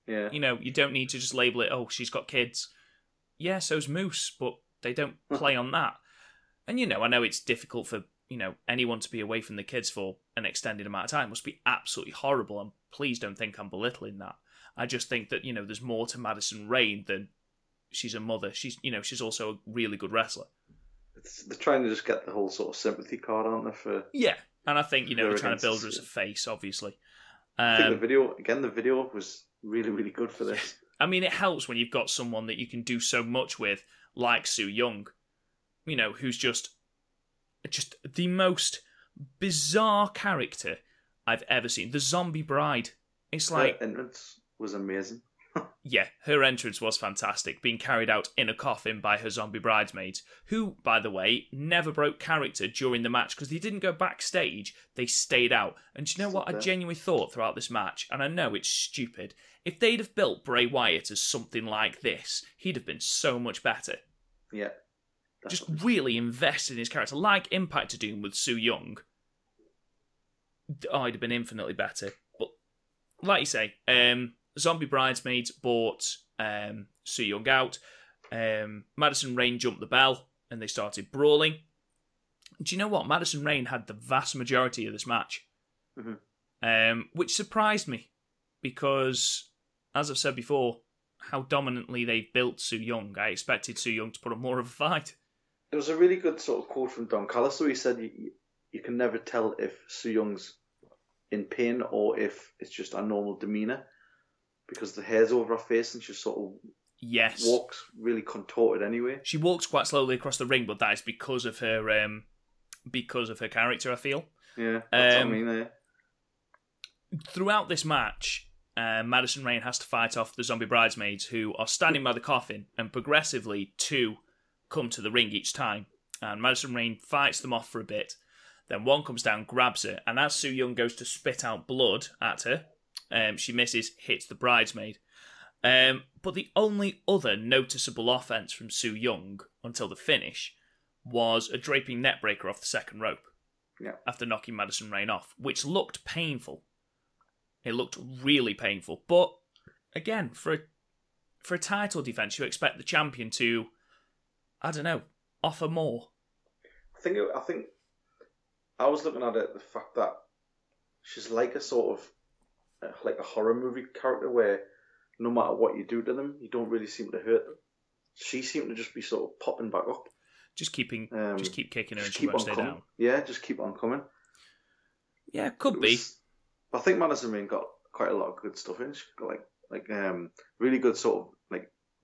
Yeah. You know, you don't need to just label it, oh, she's got kids. Yeah, so's Moose, but they don't play on that. And, you know, I know it's difficult for, you know, anyone to be away from the kids for an extended amount of time. Must be absolutely horrible. And please don't think I'm belittling that. I just think that, you know, there's more to Madison Rayne than she's a mother. She's, you know, she's also a really good wrestler. It's, they're trying to just get the whole sort of sympathy card, aren't they? For Yeah. And I think, you know, they're trying to build her as a face, obviously. I think the Um, video again. The video was really really good for this. [laughs] I mean, it helps when you've got someone that you can do so much with, like Su Yung, you know, who's just just the most bizarre character I've ever seen. The zombie bride. It's like, Her entrance was amazing. [laughs] yeah, her entrance was fantastic, being carried out in a coffin by her zombie bridesmaids, who, by the way, never broke character during the match because they didn't go backstage, they stayed out. And do you know what? I genuinely thought throughout this match, and I know it's stupid, if they'd have built Bray Wyatt as something like this, he'd have been so much better. Yeah. Just really invested in his character, like Impact are doing with Su Yung. Oh, he'd have been infinitely better. But like you say, um, Zombie Bridesmaids bought um, Su Yung out. Um, Madison Rayne jumped the bell and they started brawling. Do you know what? Madison Rayne had the vast majority of this match, Mhm. um, which surprised me because, as I've said before, how dominantly they've built Su Yung. I expected Su Yung to put up more of a fight. There was a really good sort of quote from Don Callis. So he said, you, "You can never tell if Su Yung's in pain or if it's just a normal demeanor, because the hair's over her face and she's sort of Yes. walks really contorted anyway. She walks quite slowly across the ring, but that is because of her um, because of her character. I feel Yeah, that's Um, what I mean. There. throughout this match, uh, Madison Rayne has to fight off the zombie bridesmaids who are standing by the coffin, and progressively two come to the ring each time. And Madison Rayne fights them off for a bit. Then one comes down, grabs her, and as Su Yung goes to spit out blood at her, um, she misses, hits the bridesmaid. Um, but the only other noticeable offense from Su Yung until the finish was a draping neckbreaker off the second rope Yeah. after knocking Madison Rayne off, which looked painful. It looked really painful. But again, for a, for a title defense, you expect the champion to, I don't know, offer more. I think. It, I think. I was looking at it the fact that she's like a sort of uh, like a horror movie character where no matter what you do to them, you don't really seem to hurt them. She seemed to just be sort of popping back up. Just keeping, Um, just keep kicking her and Just she keep won't on stay coming. down. Yeah, just keep on coming. Yeah, could It be. was- I think Madison Rayne got quite a lot of good stuff in. She got like like um really good sort of like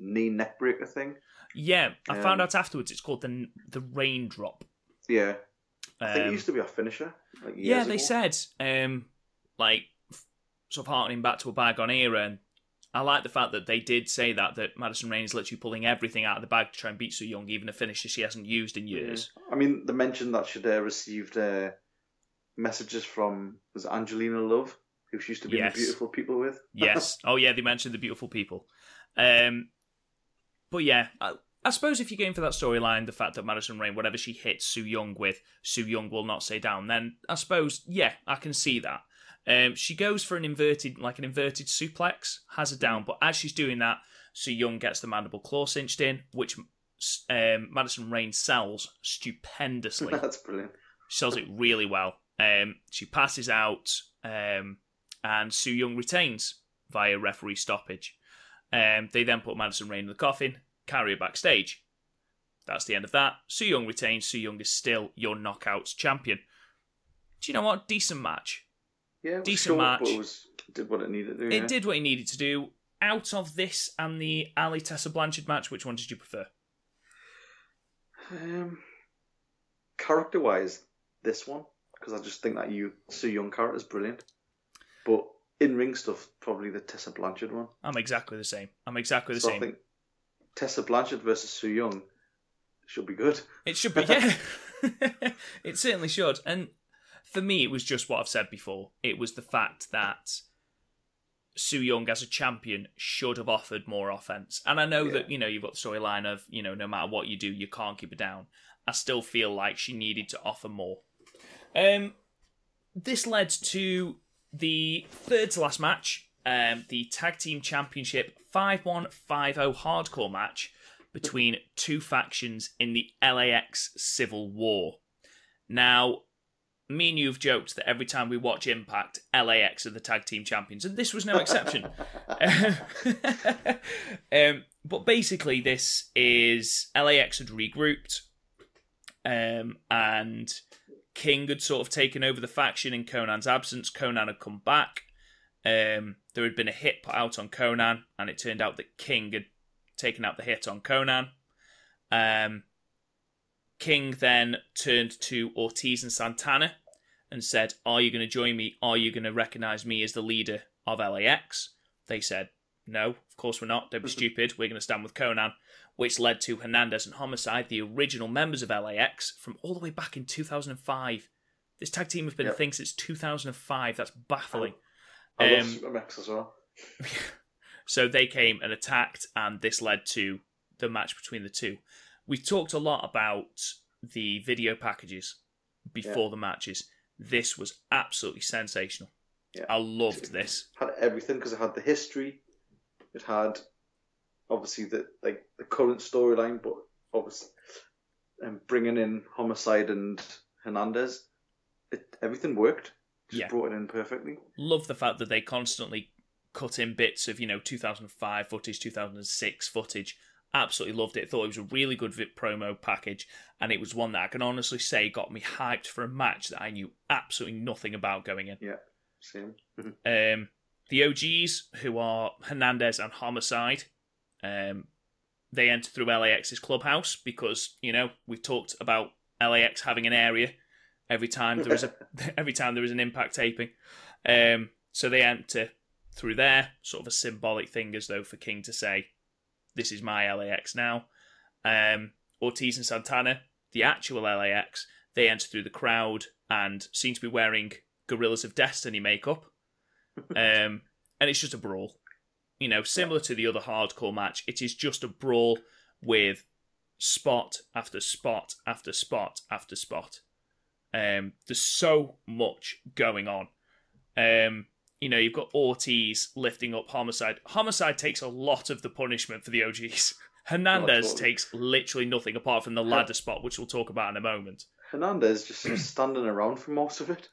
knee neck breaker thing. Yeah, I found Um, out afterwards it's called the the raindrop. Yeah, I think Um, it used to be a finisher. Like yeah, they ago. said, um, like, sort of harkening back to a bygone era. And I like the fact that they did say that that Madison Rayne is literally pulling everything out of the bag to try and beat Su Yung, even a finisher she hasn't used in years. I mean, they mentioned that she'd uh, received uh, messages from was it Angelina Love, who she used to be Yes. the Beautiful People with. [laughs] Yes. oh, yeah, they mentioned the beautiful people. Um, but yeah, I, I suppose if you're going for that storyline, the fact that Madison Rayne, whatever she hits Su Yung with, Su Yung will not stay down, then I suppose, yeah, I can see that. Um, she goes for an inverted, like an inverted suplex, has her down, but as she's doing that, Su Yung gets the mandible claw cinched in, which um, Madison Rayne sells stupendously. [laughs] That's brilliant. She sells it really well. Um, she passes out, um, and Su Yung retains via referee stoppage. Um, they then put Madison Rayne in the coffin, carry her backstage. That's the end of that. Su Yung retains. Su Yung is still your knockouts champion. Do you know what? Decent match. Yeah, Decent short, match. but it was did what it needed to do. yeah. It did what it needed to do. Out of this and the Allie Tessa Blanchard match, which one did you prefer? Um, character wise, this one because I just think that you Su Yung character is brilliant, but in ring stuff, probably the Tessa Blanchard one. I'm exactly the same. I'm exactly the so same. I think Tessa Blanchard versus Su Yung should be good. It should be, [laughs] yeah. [laughs] it certainly should. And for me, it was just what I've said before. It was the fact that Su Yung, as a champion, should have offered more offense. And I know Yeah. that, you know, you've got the storyline of, you know, no matter what you do, you can't keep it down. I still feel like she needed to offer more. Um, this led to the third to last match, um, the Tag Team Championship 5 1 5 0 hardcore match between two factions in the LAX Civil War. Now, me and you have joked that every time we watch Impact, LAX are the tag team champions, and this was no exception. [laughs] um, but basically, this is LAX had regrouped, um, and King had sort of taken over the faction in Konnan's absence. Konnan had come back. Um, there had been a hit put out on Konnan, and it turned out that King had taken out the hit on Konnan. Um, King then turned to Ortiz and Santana and said, Are you going to join me? Are you going to recognize me as the leader of LAX? They said, No, of course we're not. Don't be [laughs] stupid. We're going to stand with Konnan, which led to Hernandez and Homicide, the original members of LAX, from all the way back in 2005. This tag team have been a thing since 2005. That's baffling. I love Um, Supermax as well. [laughs] So they came and attacked, and this led to the match between the two. We talked a lot about the video packages before the matches. This was absolutely sensational. Yeah. I loved this. had everything because it had the history, it had obviously the like the current storyline, but obviously and bringing in Homicide and Hernandez, it everything worked. Just Yeah. brought it in perfectly. Love the fact that they constantly cut in bits of, you know, 2005 footage, 2006 footage. Absolutely loved it. Thought it was a really good vip promo package, and it was one that I can honestly say got me hyped for a match that I knew absolutely nothing about going in. Yeah, same. Um, the OGs, who are Hernandez and Homicide, Um, they enter through LAX's clubhouse because you know we've talked about LAX having an area every time there is a [laughs] [laughs] every time there is an impact taping. Um, so they enter through there, sort of a symbolic thing as though for King to say, "This is my LAX now." Um, Ortiz and Santana, the actual LAX, they enter through the crowd and seem to be wearing Guerrillas of Destiny makeup. [laughs] Um, and it's just a brawl. You know, similar to the other hardcore match, it is just a brawl with spot after spot after spot after spot. Um, there's so much going on. Um, you know, you've got Ortiz lifting up Homicide. Homicide takes a lot of the punishment for the OGs. [laughs] Hernandez takes literally nothing apart from the ladder spot, which we'll talk about in a moment. Hernandez just sort of standing around for most of it.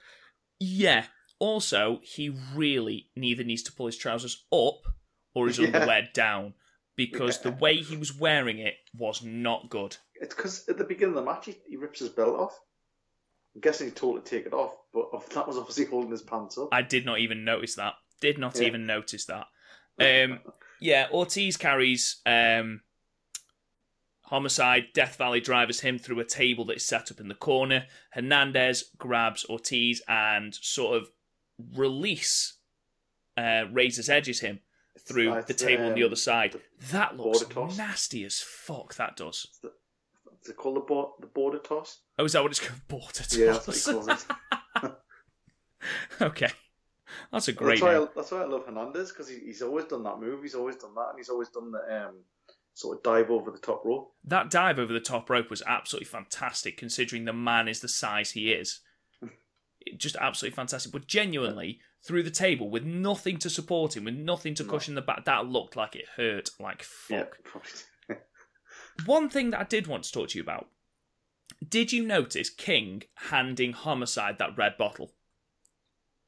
Yeah. Also, he really neither needs to pull his trousers up or his Yeah. underwear down because Yeah. the way he was wearing it was not good. It's because at the beginning of the match he, he rips his belt off. I'm guessing he told to take it off, but [laughs] that was obviously holding his pants up. I did not even notice that. Did not Yeah. even notice that. [laughs] Um, yeah, Ortiz carries um, Homicide. Death Valley drives him through a table that is set up in the corner. Hernandez grabs Ortiz and sort of release uh, Razor's edges him through That's, the table on the um, other side. the That looks toss. nasty as fuck. That does. Is it called the, bo- the border toss? Oh, is that what it's called? [laughs] Border Yeah, that's toss. what it. [laughs] okay, that's a great that's, why name. I, that's why I love Hernandez because he, he's always done that move. He's always done that, and he's always done the um, sort of dive over the top rope. That dive over the top rope was absolutely fantastic, considering the man is the size he is. [laughs] Just absolutely fantastic. But genuinely, through the table with nothing to support him, with nothing to cushion the back, that looked like it hurt like fuck. [laughs] probably. One thing that I did want to talk to you about. Did you notice King handing Homicide that red bottle?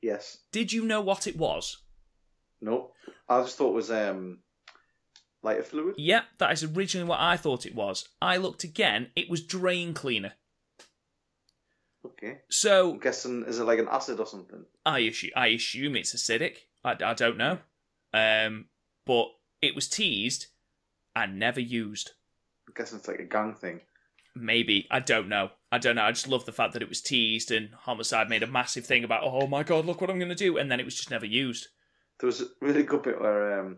yes. Did you know what it was? No. I just thought it was um, lighter fluid. Yep, that is originally what I thought it was. I looked again, it was drain cleaner. Okay. So I'm guessing is it like an acid or something? I assume, I assume it's acidic. I, I don't know. Um, but it was teased and never used. I'm guessing it's like a gang thing. Maybe. I don't know. I don't know. I just love the fact that it was teased and Homicide made a massive thing about, oh my god, look what I'm going to do. And then it was just never used. There was a really good bit where um,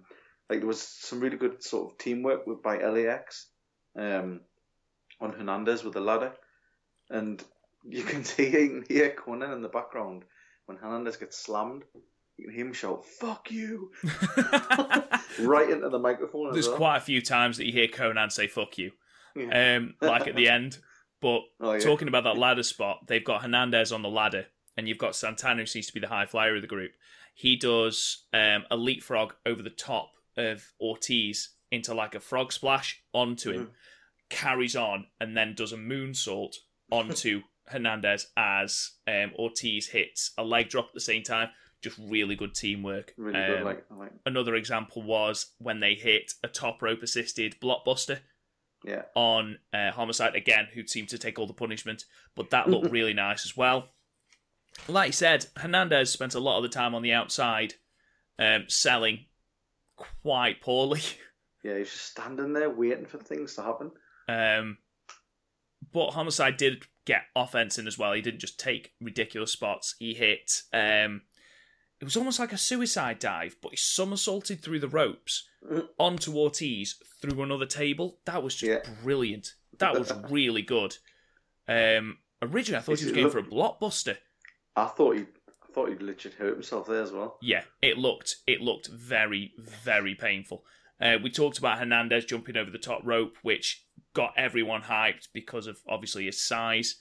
like there was some really good sort of teamwork with by LAX um, on Hernandez with the ladder, and you can [laughs] see you can hear Konnan in the background when Hernandez gets slammed. You can hear him shout "fuck you" [laughs] right into the microphone. as There's well. quite a few times that you hear Konnan say, fuck you. Yeah. Um, like at the [laughs] end. But Oh, yeah. talking about that ladder spot, they've got Hernandez on the ladder, and you've got Santana, who seems to be the high flyer of the group. He does um, a leapfrog over the top of Ortiz into like a frog splash onto him, carries on, and then does a moonsault onto Hernandez as um, Ortiz hits a leg drop at the same time. Just really good teamwork. really good. Um, Like, like another example was when they hit a top rope assisted blockbuster yeah, on uh, Homicide again, who seemed to take all the punishment, but that looked [laughs] really nice as well. Like I said, Hernandez spent a lot of the time on the outside um, selling quite poorly. [laughs] yeah. He's just standing there waiting for things to happen. Um, but Homicide did get offense in as well. He didn't just take ridiculous spots. He hit. Um, it was almost like a suicide dive, but he somersaulted through the ropes onto Ortiz through another table. That was just Yeah. brilliant. That was [laughs] really good. Um, originally, I thought he was going for a blockbuster. I thought he, I thought he'd literally hurt himself there as well. Yeah, it looked it looked very very painful. Uh, we talked about Hernandez jumping over the top rope, which got everyone hyped because of obviously his size.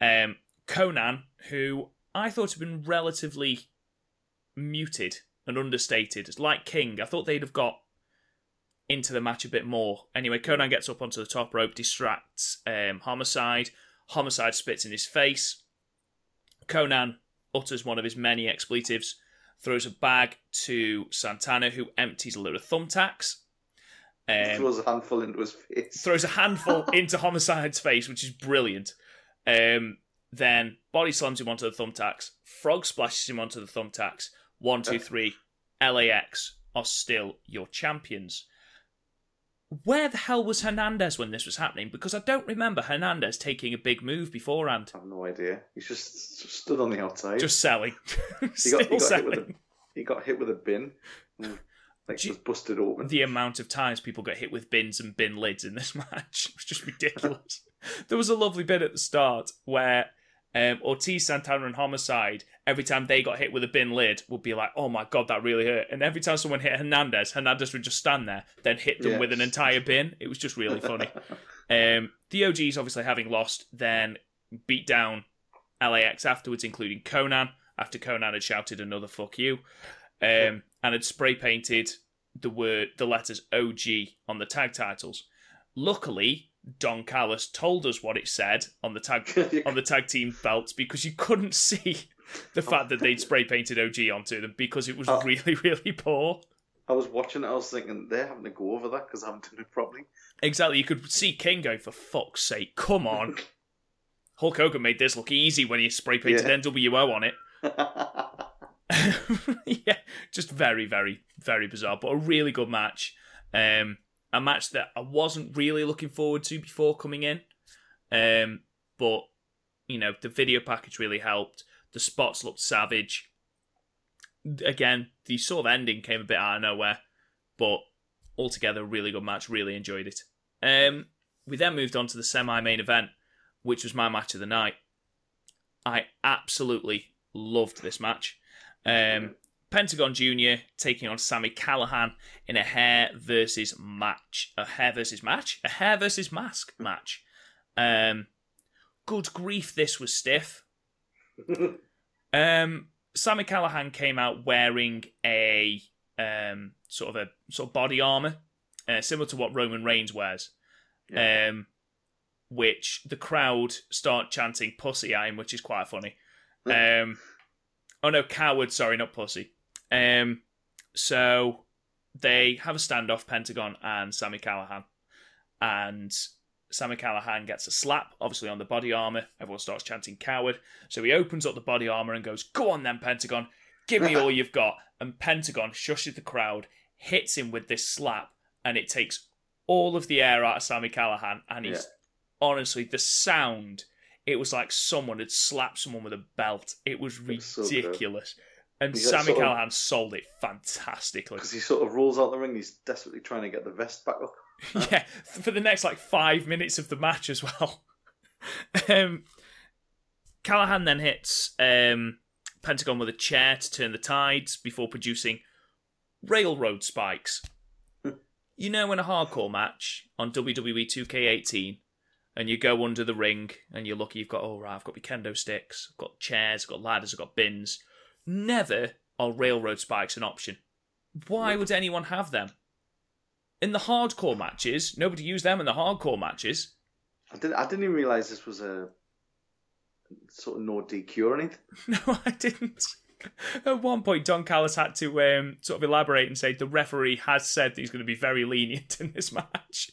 Um, Konnan, who I thought had been relatively muted and understated, like King, I thought they'd have got into the match a bit more. Anyway, Konnan gets up onto the top rope, distracts um, Homicide. Homicide spits in his face. Konnan utters one of his many expletives, throws a bag to Santana, who empties a load of thumbtacks. Um, Throws a handful into his face. throws a handful [laughs] into Homicide's face, which is brilliant. Um, then body slams him onto the thumbtacks. Frog splashes him onto the thumbtacks. One, two, [laughs] three. LAX are still your champions. where the hell was Hernandez when this was happening? Because I don't remember Hernandez taking a big move beforehand. I have no idea. He's just, just stood on the outside. Just selling. [laughs] he got, he got hit selling. with a he got hit with a bin. Like just busted open. the amount of times people got hit with bins and bin lids in this [laughs] match was just ridiculous. [laughs] there was a lovely bit at the start where um, Ortiz, Santana, and Homicide, every time they got hit with a bin lid, would be like, "Oh my god, that really hurt!" And every time someone hit Hernandez, Hernandez would just stand there, then hit them Yeah. with an entire bin. It was just really funny. [laughs] um, the OGs, obviously having lost, then beat down LAX afterwards, including Konnan. After Konnan had shouted another "fuck you," um, and had spray painted the word, the letters OG on the tag titles. Luckily, Don Callis told us what it said on the tag [laughs] on the tag team belts because you couldn't see the fact that they'd spray painted OG onto them because it was Oh. really, [laughs] really poor. I was watching it. I was thinking they're having to go over that because I haven't done it properly. Exactly, you could see King going, for fuck's sake, come on. [laughs] Hulk Hogan made this look easy when he spray painted Yeah. NWO on it. [laughs] yeah, just very, very, very bizarre, but a really good match. Um, a match that I wasn't really looking forward to before coming in. Um, but you know, the video package really helped. The spots looked savage. Again, the sort of ending came a bit out of nowhere, but altogether, really good match. Really enjoyed it. Um, we then moved on to the semi-main event, which was my match of the night. I absolutely loved this match. Um, Pentagon Jr. taking on Sami Callihan in a hair versus match. A hair versus match? A hair versus mask match. Um, good grief, this was stiff. [laughs] Um, Sami Callihan came out wearing a um, sort of a sort of body armor, uh, similar to what Roman Reigns wears. Um, which the crowd start chanting "pussy" at him, which is quite funny. Um, oh no, coward! Sorry, not pussy. Um, so they have a standoff, Pentagon and Sami Callihan, and Sami Callihan gets a slap, obviously on the body armor. Everyone starts chanting "coward." So he opens up the body armor and goes, "Go on then, Pentagon, give me all you've got." And Pentagon shushes the crowd, hits him with this slap, and it takes all of the air out of Sami Callihan. And he's honestly the sound. It was like someone had slapped someone with a belt. It was It's so ridiculous. and Sami sort of- Callihan sold it fantastically. Because he sort of rolls out the ring. He's desperately trying to get the vest back up. [laughs] yeah, for the next like five minutes of the match as well. [laughs] um, Callihan then hits um, Pentagon with a chair to turn the tides before producing railroad spikes. you know, in a hardcore match on WWE 2K18, and you go under the ring and you're lucky you've got, oh, right, I've got my kendo sticks, I've got chairs, I've got ladders, I've got bins. Never are railroad spikes an option. Why would anyone have them? In the hardcore matches, nobody used them in the hardcore matches. I didn't. I didn't even realize this was a sort of no DQ or anything. [laughs] No, I didn't. At one point, Don Callis had to um, sort of elaborate and say the referee has said that he's going to be very lenient in this match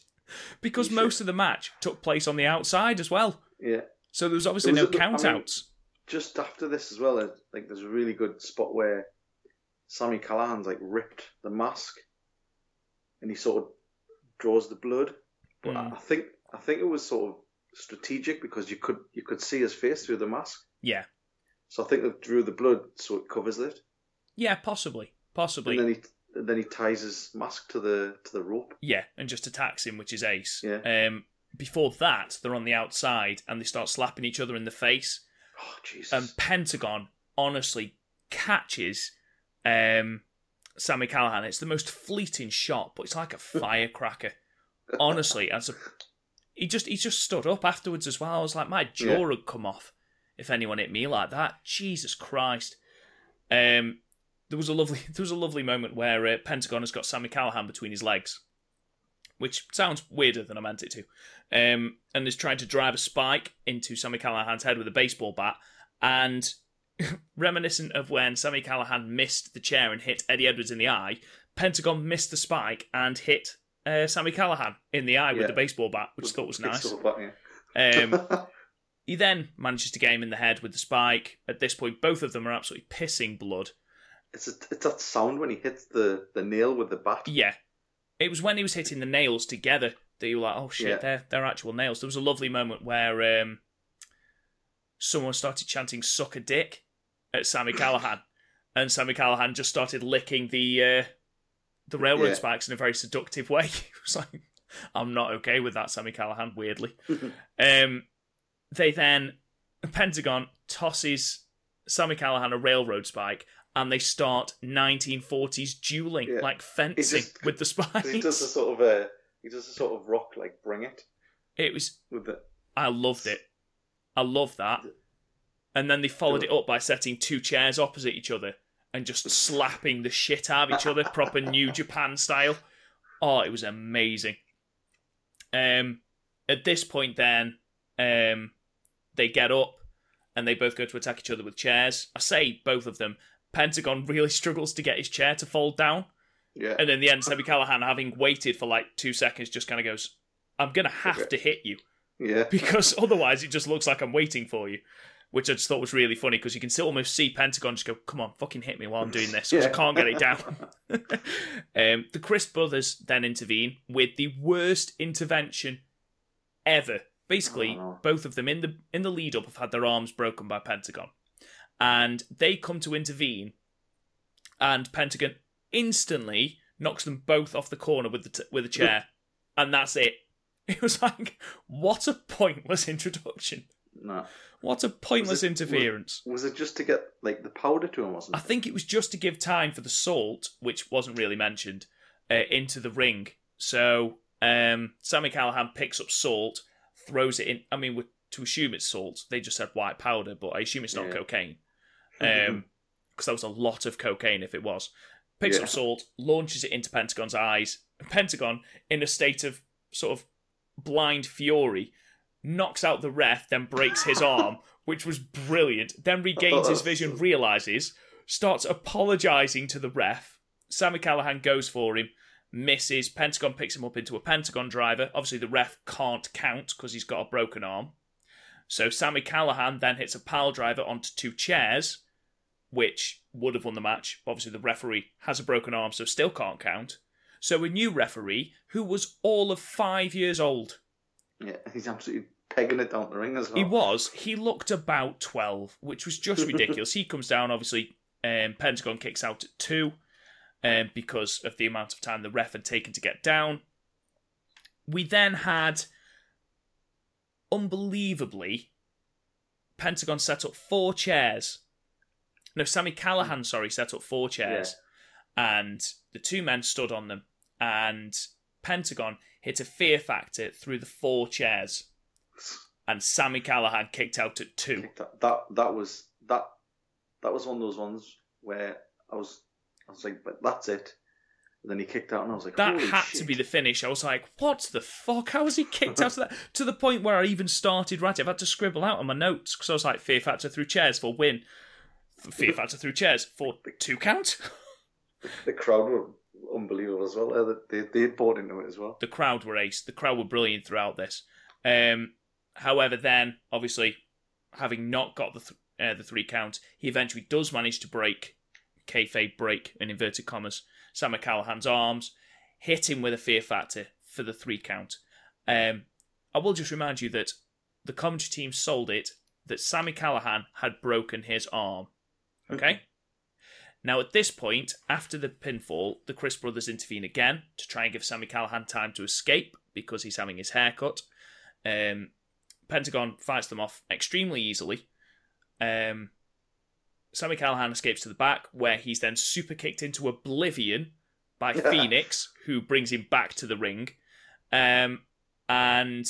because You most of the match took place on the outside as well. Yeah. So there was obviously There no was a- I mean- countouts. Just after this as well, I think there's a really good spot where Sami Callihan's like ripped the mask, and he sort of draws the blood. But Mm. I think I think it was sort of strategic because you could you could see his face through the mask. Yeah, So I think they drew the blood so it covers it, yeah, possibly, possibly. and then he and then he ties his mask to the to the rope. Yeah, and just attacks him, which is ace. Yeah. Um, before that, they're on the outside and they start slapping each other in the face. Oh Jesus! and Pentagon honestly catches um, Sami Callihan. It's the most fleeting shot, but it's like a [laughs] firecracker. honestly, as a he just he just stood up afterwards as well. I was like, my jaw Yeah. would come off if anyone hit me like that. Jesus Christ. Um, there was a lovely [laughs] there was a lovely moment where uh, Pentagon has got Sami Callihan between his legs, which sounds weirder than I meant it to, um, and is trying to drive a spike into Sami Callihan's head with a baseball bat, and [laughs] reminiscent of when Sami Callihan missed the chair and hit Eddie Edwards in the eye, Pentagon missed the spike and hit uh, Sami Callihan in the eye with the baseball bat, which I thought was nice. Um, [laughs] he then manages to get him in the head with the spike. At this point, both of them are absolutely pissing blood. It's a, it's that sound when he hits the, the nail with the bat. Yeah, It was when he was hitting the nails together that you were like, oh shit, Yeah. they're they're actual nails. There was a lovely moment where um, someone started chanting "suck a dick" at Sami Callihan, [clears throat] and Sami Callihan just started licking the uh, the railroad Yeah. spikes in a very seductive way. [laughs] it was like, I'm not okay with that, Sami Callihan. Weirdly, [laughs] um, they then Pentagon tosses Sami Callihan a railroad spike. And they start 1940s dueling, Yeah. like fencing just- [laughs] with the spikes. he does a sort of a he does a sort of rock like bring it It was with the I loved it. I love that. And then they followed it up by setting two chairs opposite each other and just [laughs] slapping the shit out of each other, proper New [laughs] Japan style. Oh, it was amazing. Um, at this point, then um, they get up and they both go to attack each other with chairs. I say both of them. Pentagon really struggles to get his chair to fold down. yeah And in the end, Sami Callihan, having waited for like two seconds, just kind of goes, I'm going to have Okay. to hit you yeah because [laughs] otherwise it just looks like I'm waiting for you. Which I just thought was really funny because you can still almost see Pentagon just go, "Come on, fucking hit me while I'm doing this," because I Yeah. can't get it down. [laughs] [laughs] um, the Crist brothers then intervene with the worst intervention ever. Basically, Oh, both of them in the in the lead up have had their arms broken by Pentagon, and they come to intervene, and Pentagon instantly knocks them both off the corner with the t- with a chair, and that's it. [laughs] It was like, what a pointless introduction. no What a pointless Was it- interference. was it just to get like the powder to him wasn't I it think it was just to give time for the salt, which wasn't really mentioned, uh, into the ring. So um, Sami Callihan picks up salt, throws it in. I mean, we- to assume it's salt, they just said white powder, but I assume it's not Yeah. cocaine. [laughs] Um, because that was a lot of cocaine if it was. Picks Yeah. up salt, launches it into Pentagon's eyes. Pentagon, in a state of sort of blind fury, knocks out the ref, then breaks his arm, [laughs] which was brilliant. Then regains his vision, [laughs] realizes, starts apologizing to the ref. Sami Callihan goes for him, misses. Pentagon picks him up into a Pentagon driver. Obviously, the ref can't count because he's got a broken arm. So Sami Callihan then hits a pile driver onto two chairs, which would have won the match. Obviously, the referee has a broken arm, so still can't count. So a new referee who was all of five years old. yeah he's absolutely pegging it down the ring as well He was. He looked about 12, which was just [laughs] ridiculous. he comes down, obviously, um, Pentagon kicks out at two um, because of the amount of time the ref had taken to get down. We then had, unbelievably, Pentagon set up four chairs. No, Sami Callihan, sorry, set up four chairs. And the two men stood on them. And Pentagon hit a fear factor through the four chairs and Sami Callihan kicked out at two. that, that that was that that was one of those ones where I was I was like, but that's it. And then he kicked out, and I was like, That had shit. to be the finish. I was like, what the fuck? How was he kicked out of that? [laughs] To the point where I even started writing. I've had to scribble out on my notes because I was like, fear factor through chairs for win. Fear factor through chairs for two count. the crowd were unbelievable as well. Uh, They they bought into it as well. the crowd were ace. The crowd were brilliant throughout this. Um, however, then obviously having not got the th- uh, the three count, he eventually does manage to break kayfabe break in inverted commas Sam Callihan's arms, hit him with a fear factor for the three count. Um, I will just remind you that the commentary team sold it that Sami Callihan had broken his arm. Okay. Now, at this point, after the pinfall, the Crist brothers intervene again to try and give Sami Callihan time to escape because he's having his hair cut. Um, Pentagon fights them off extremely easily. Um, Sami Callihan escapes to the back, where he's then super kicked into oblivion by [laughs] Fenix, who brings him back to the ring. Um, and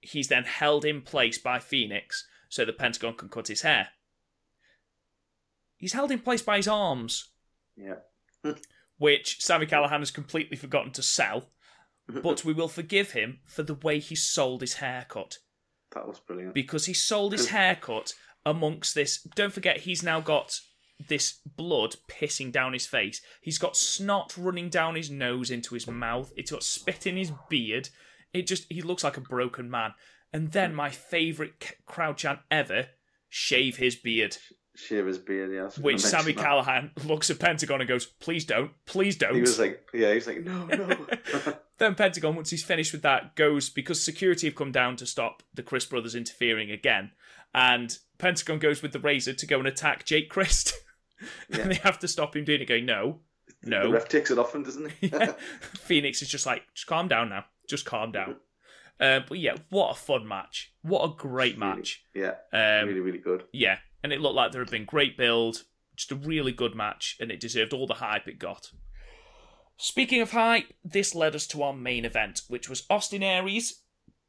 he's then held in place by Fenix so the Pentagon can cut his hair. He's held in place by his arms, Yeah. [laughs] which Sami Callihan has completely forgotten to sell, [laughs] but we will forgive him for the way he sold his haircut That was brilliant. because he sold his [clears throat] haircut amongst this. Don't forget, he's now got this blood pissing down his face. He's got snot running down his nose into his mouth. It's got spit in his beard. It just he looks like a broken man. And then my favourite c- crowd chant ever: shave his beard. shave his beard. Yeah, I was gonna which Sami that. Callihan [laughs] looks at Pentagon and goes, "Please don't, please don't." He was like, yeah, he's like, no, no. [laughs] [laughs] then Pentagon, once he's finished with that, goes because security have come down to stop the Crist brothers interfering again, and Pentagon goes with the razor to go and attack Jake Crist, [laughs] Yeah. and they have to stop him doing it. Going, no, The no. ref takes it off him, doesn't he? [laughs] Yeah. [laughs] Fenix is just like, just calm down now, just calm down. Uh, but yeah, what a fun match! What a great Really- match! yeah, Um, really, really good. yeah, and it looked like there had been great build, just a really good match, and it deserved all the hype it got. Speaking of hype, this led us to our main event, which was Austin Aries,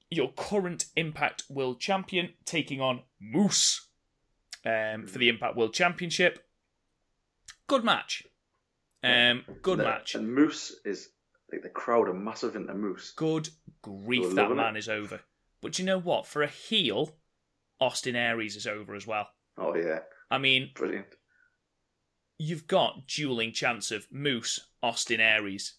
your current Impact World Champion, taking on Moose um, for the Impact World Championship. Good match. Um, good uh, match. And Moose is like the crowd are massive into Moose. Good grief, that man it. is over. But you know what? For a heel, Austin Aries is over as well. Oh yeah, I mean, brilliant. you've got dueling chance of Moose, Austin Aries.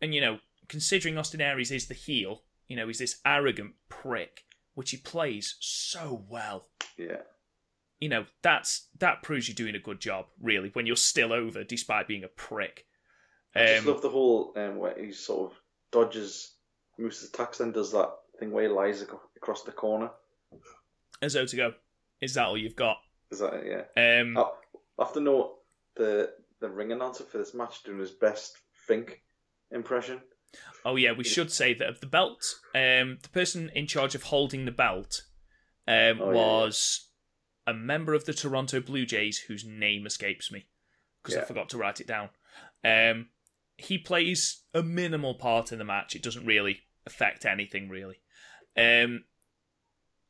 And, you know, considering Austin Aries is the heel, you know, he's this arrogant prick, which he plays so well. Yeah, You know, that's that proves you're doing a good job, really, when you're still over despite being a prick. I just Um, love the whole um, where he sort of dodges Moose's attacks and does that thing where he lies ac- across the corner. as though to go, is that all you've got? Is that it? Yeah. Um, I I have to know the the ring announcer for this match doing his best Fink impression. Oh yeah, we should say that of the belt, um, the person in charge of holding the belt um, Oh, yeah, was a member of the Toronto Blue Jays whose name escapes me because I forgot to write it down. Um, he plays a minimal part in the match. It doesn't really affect anything really. Um,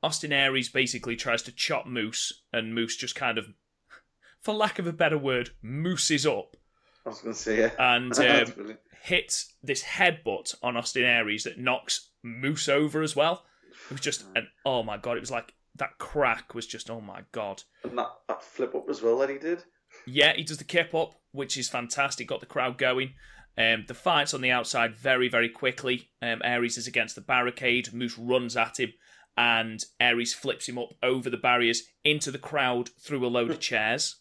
Austin Aries basically tries to chop Moose, and Moose just kind of, [laughs] for lack of a better word, mooses up I was going to say yeah. and [laughs] um, hits this headbutt on Austin Aries that knocks Moose over as well. It was just an oh my god! It was like that crack was just oh my god. And that, that flip up as well that he did. Yeah, he does the kip up, which is fantastic. Got the crowd going. Um, the fight's on the outside very very quickly. Um, Aries is against the barricade. Moose runs at him, and Aries flips him up over the barriers into the crowd through a load of [laughs] chairs,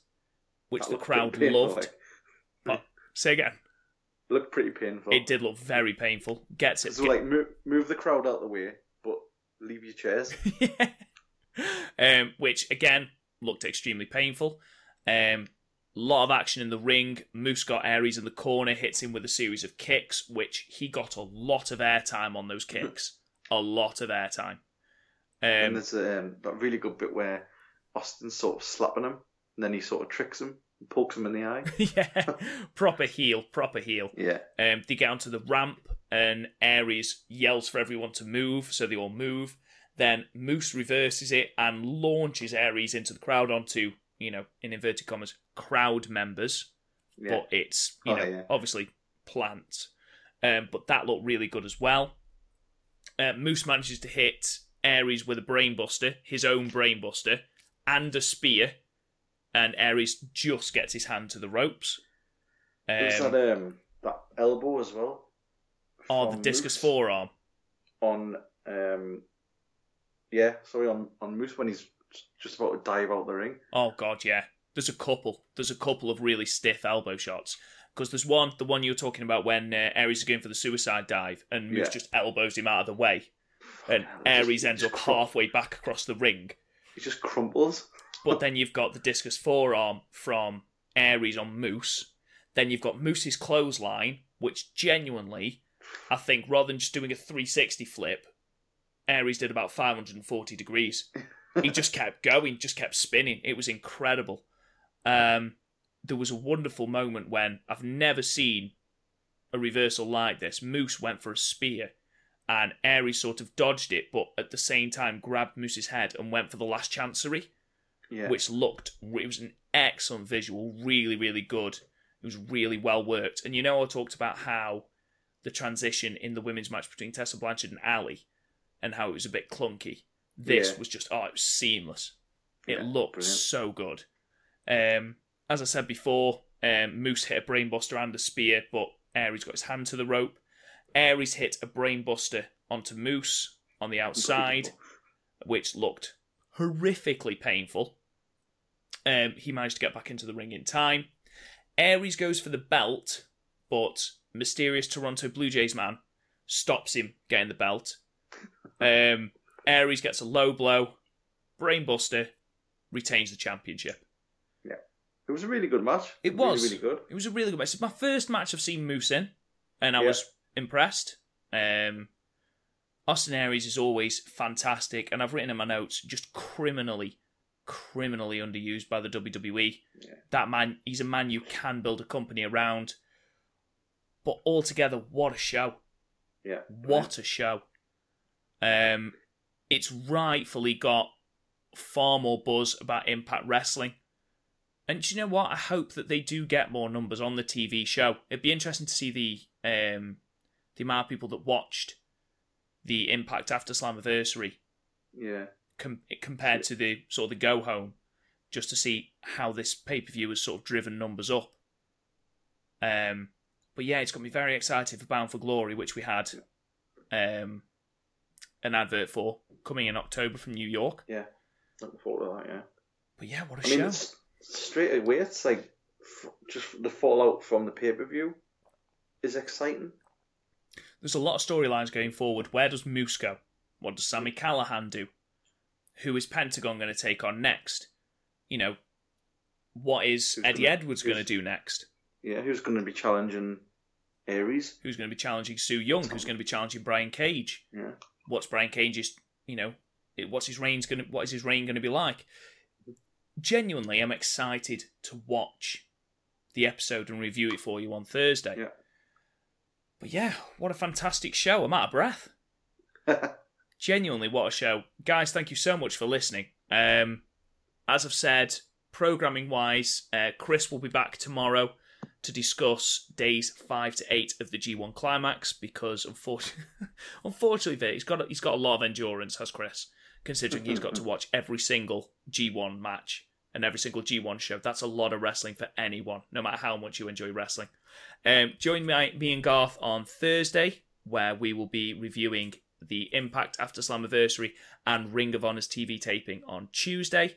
which the crowd loved. Like, Say again. looked pretty painful. It did look very painful. Gets it. So like move, move the crowd out of the way, but leave your chairs. [laughs] yeah. Um, which again looked extremely painful. Um, lot of action in the ring. Moose got Aries in the corner, hits him with a series of kicks, which he got a lot of airtime on those kicks. [laughs] a lot of airtime. and Um, there's um, that really good bit where Austin's sort of slapping him, and then he sort of tricks him and pokes him in the eye. [laughs] yeah, proper heel, proper heel. Yeah, Um, they get onto the ramp, and Aries yells for everyone to move, so they all move. Then Moose reverses it and launches Aries into the crowd onto, you know, in inverted commas, crowd members. yeah. But it's, you Oh, know, yeah. obviously plant. Um, but that looked really good as well. Uh, Moose manages to hit Aries with a brainbuster, his own brainbuster, and a spear. And Aries just gets his hand to the ropes. There's Um, that um that elbow as well. oh, the discus Moose forearm. on um yeah, sorry on on Moose when he's just about to dive out the ring. Oh god, yeah. There's a couple. There's a couple of really stiff elbow shots. Because there's one, the one you were talking about when uh, Aries is going for the suicide dive, and Moose Yeah. just elbows him out of the way, and Aries ends up halfway back across the ring. He just crumples. But then you've got the discus forearm from Aries on Moose. Then you've got Moose's clothesline, which genuinely, I think, rather than just doing a 360 flip, Aries did about 540 degrees. he just [laughs] kept going, just kept spinning. It was incredible. Um, there was a wonderful moment when I've never seen a reversal like this. Moose went for a spear, and Aries sort of dodged it, but at the same time grabbed Moose's head and went for the last chancery Yeah. which looked it was an excellent visual, really, really good. It was really well worked. And you know, I talked about how the transition in the women's match between Tessa Blanchard and Allie, and how it was a bit clunky. This Yeah. was just oh, it was seamless. It Yeah, looked brilliant. so good. Um, as I said before, um, Moose hit a brainbuster and a spear, but Aries got his hand to the rope. Aries hit a brainbuster onto Moose on the outside which looked horrifically painful. Um, he managed to get back into the ring in time. Aries goes for the belt, but mysterious Toronto Blue Jays man stops him getting the belt. Um, Aries gets a low blow, brainbuster, retains the championship. Yeah, it was a really good match. It was really, really good. It was a really good match. It's my first match I've seen Moose in, and I Yeah. was impressed. Um, Austin Aries is always fantastic, and I've written in my notes just criminally, criminally underused by the WWE. Yeah. That man, he's a man you can build a company around. But altogether, what a show! Yeah, What a show! Um, it's rightfully got far more buzz about Impact Wrestling. And do you know what? I hope that they do get more numbers on the TV show. It'd be interesting to see the um, the amount of people that watched the Impact After Slammiversary Yeah, com- compared to the sort of the go home, just to see how this pay per view has sort of driven numbers up. Um, but yeah, it's got me very excited for Bound for Glory, which we had um, an advert for coming in October from New York. yeah. Looking forward to that. Yeah. But yeah, what a I mean, show! it's straight away, it's like just the fallout from the pay per view is exciting. There's a lot of storylines going forward. Where does Moose go? What does Sami Callihan do? Who is Pentagon going to take on next? You know, what is Who's Eddie gonna- Edwards going to do next? Yeah, who's going to be challenging Aries? Who's going to be challenging Su Yung? Who's going to be challenging Brian Cage? Yeah, What's Brian Cage's, you know, what's his reign's going to, what is his reign going to be like? Genuinely, I'm excited to watch the episode and review it for you on Thursday. Yeah. But yeah, what a fantastic show! I'm out of breath. [laughs] genuinely what a show. Guys thank you so much for listening. Um as i've said programming wise uh, chris will be back tomorrow to discuss days 5 to 8 of the g1 climax because [laughs] unfortunately unfortunately he's got a, he's got a lot of endurance has chris considering he's got to [laughs] watch every single g1 match and every single g1 show. That's a lot of wrestling for anyone no matter how much you enjoy wrestling. Um, join me, me and garth on thursday where we will be reviewing the Impact After Slammiversary and Ring of Honor's TV taping on Tuesday.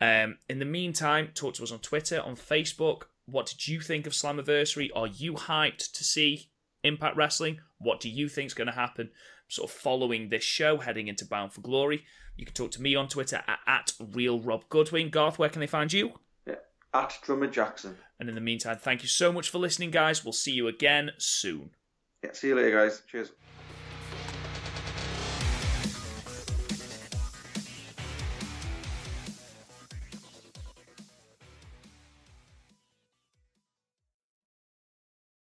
Um, in the meantime, talk to us on Twitter, on Facebook. What did you think of Slammiversary? Are you hyped to see Impact Wrestling? What do you think is going to happen? Sort of following this show, heading into Bound for Glory. You can talk to me on Twitter at, at Real Rob Goodwin. Garth, where can they find you? yeah. At Drummer Jackson. And in the meantime, thank you so much for listening, guys. We'll see you again soon. Yeah, see you later, guys. Cheers.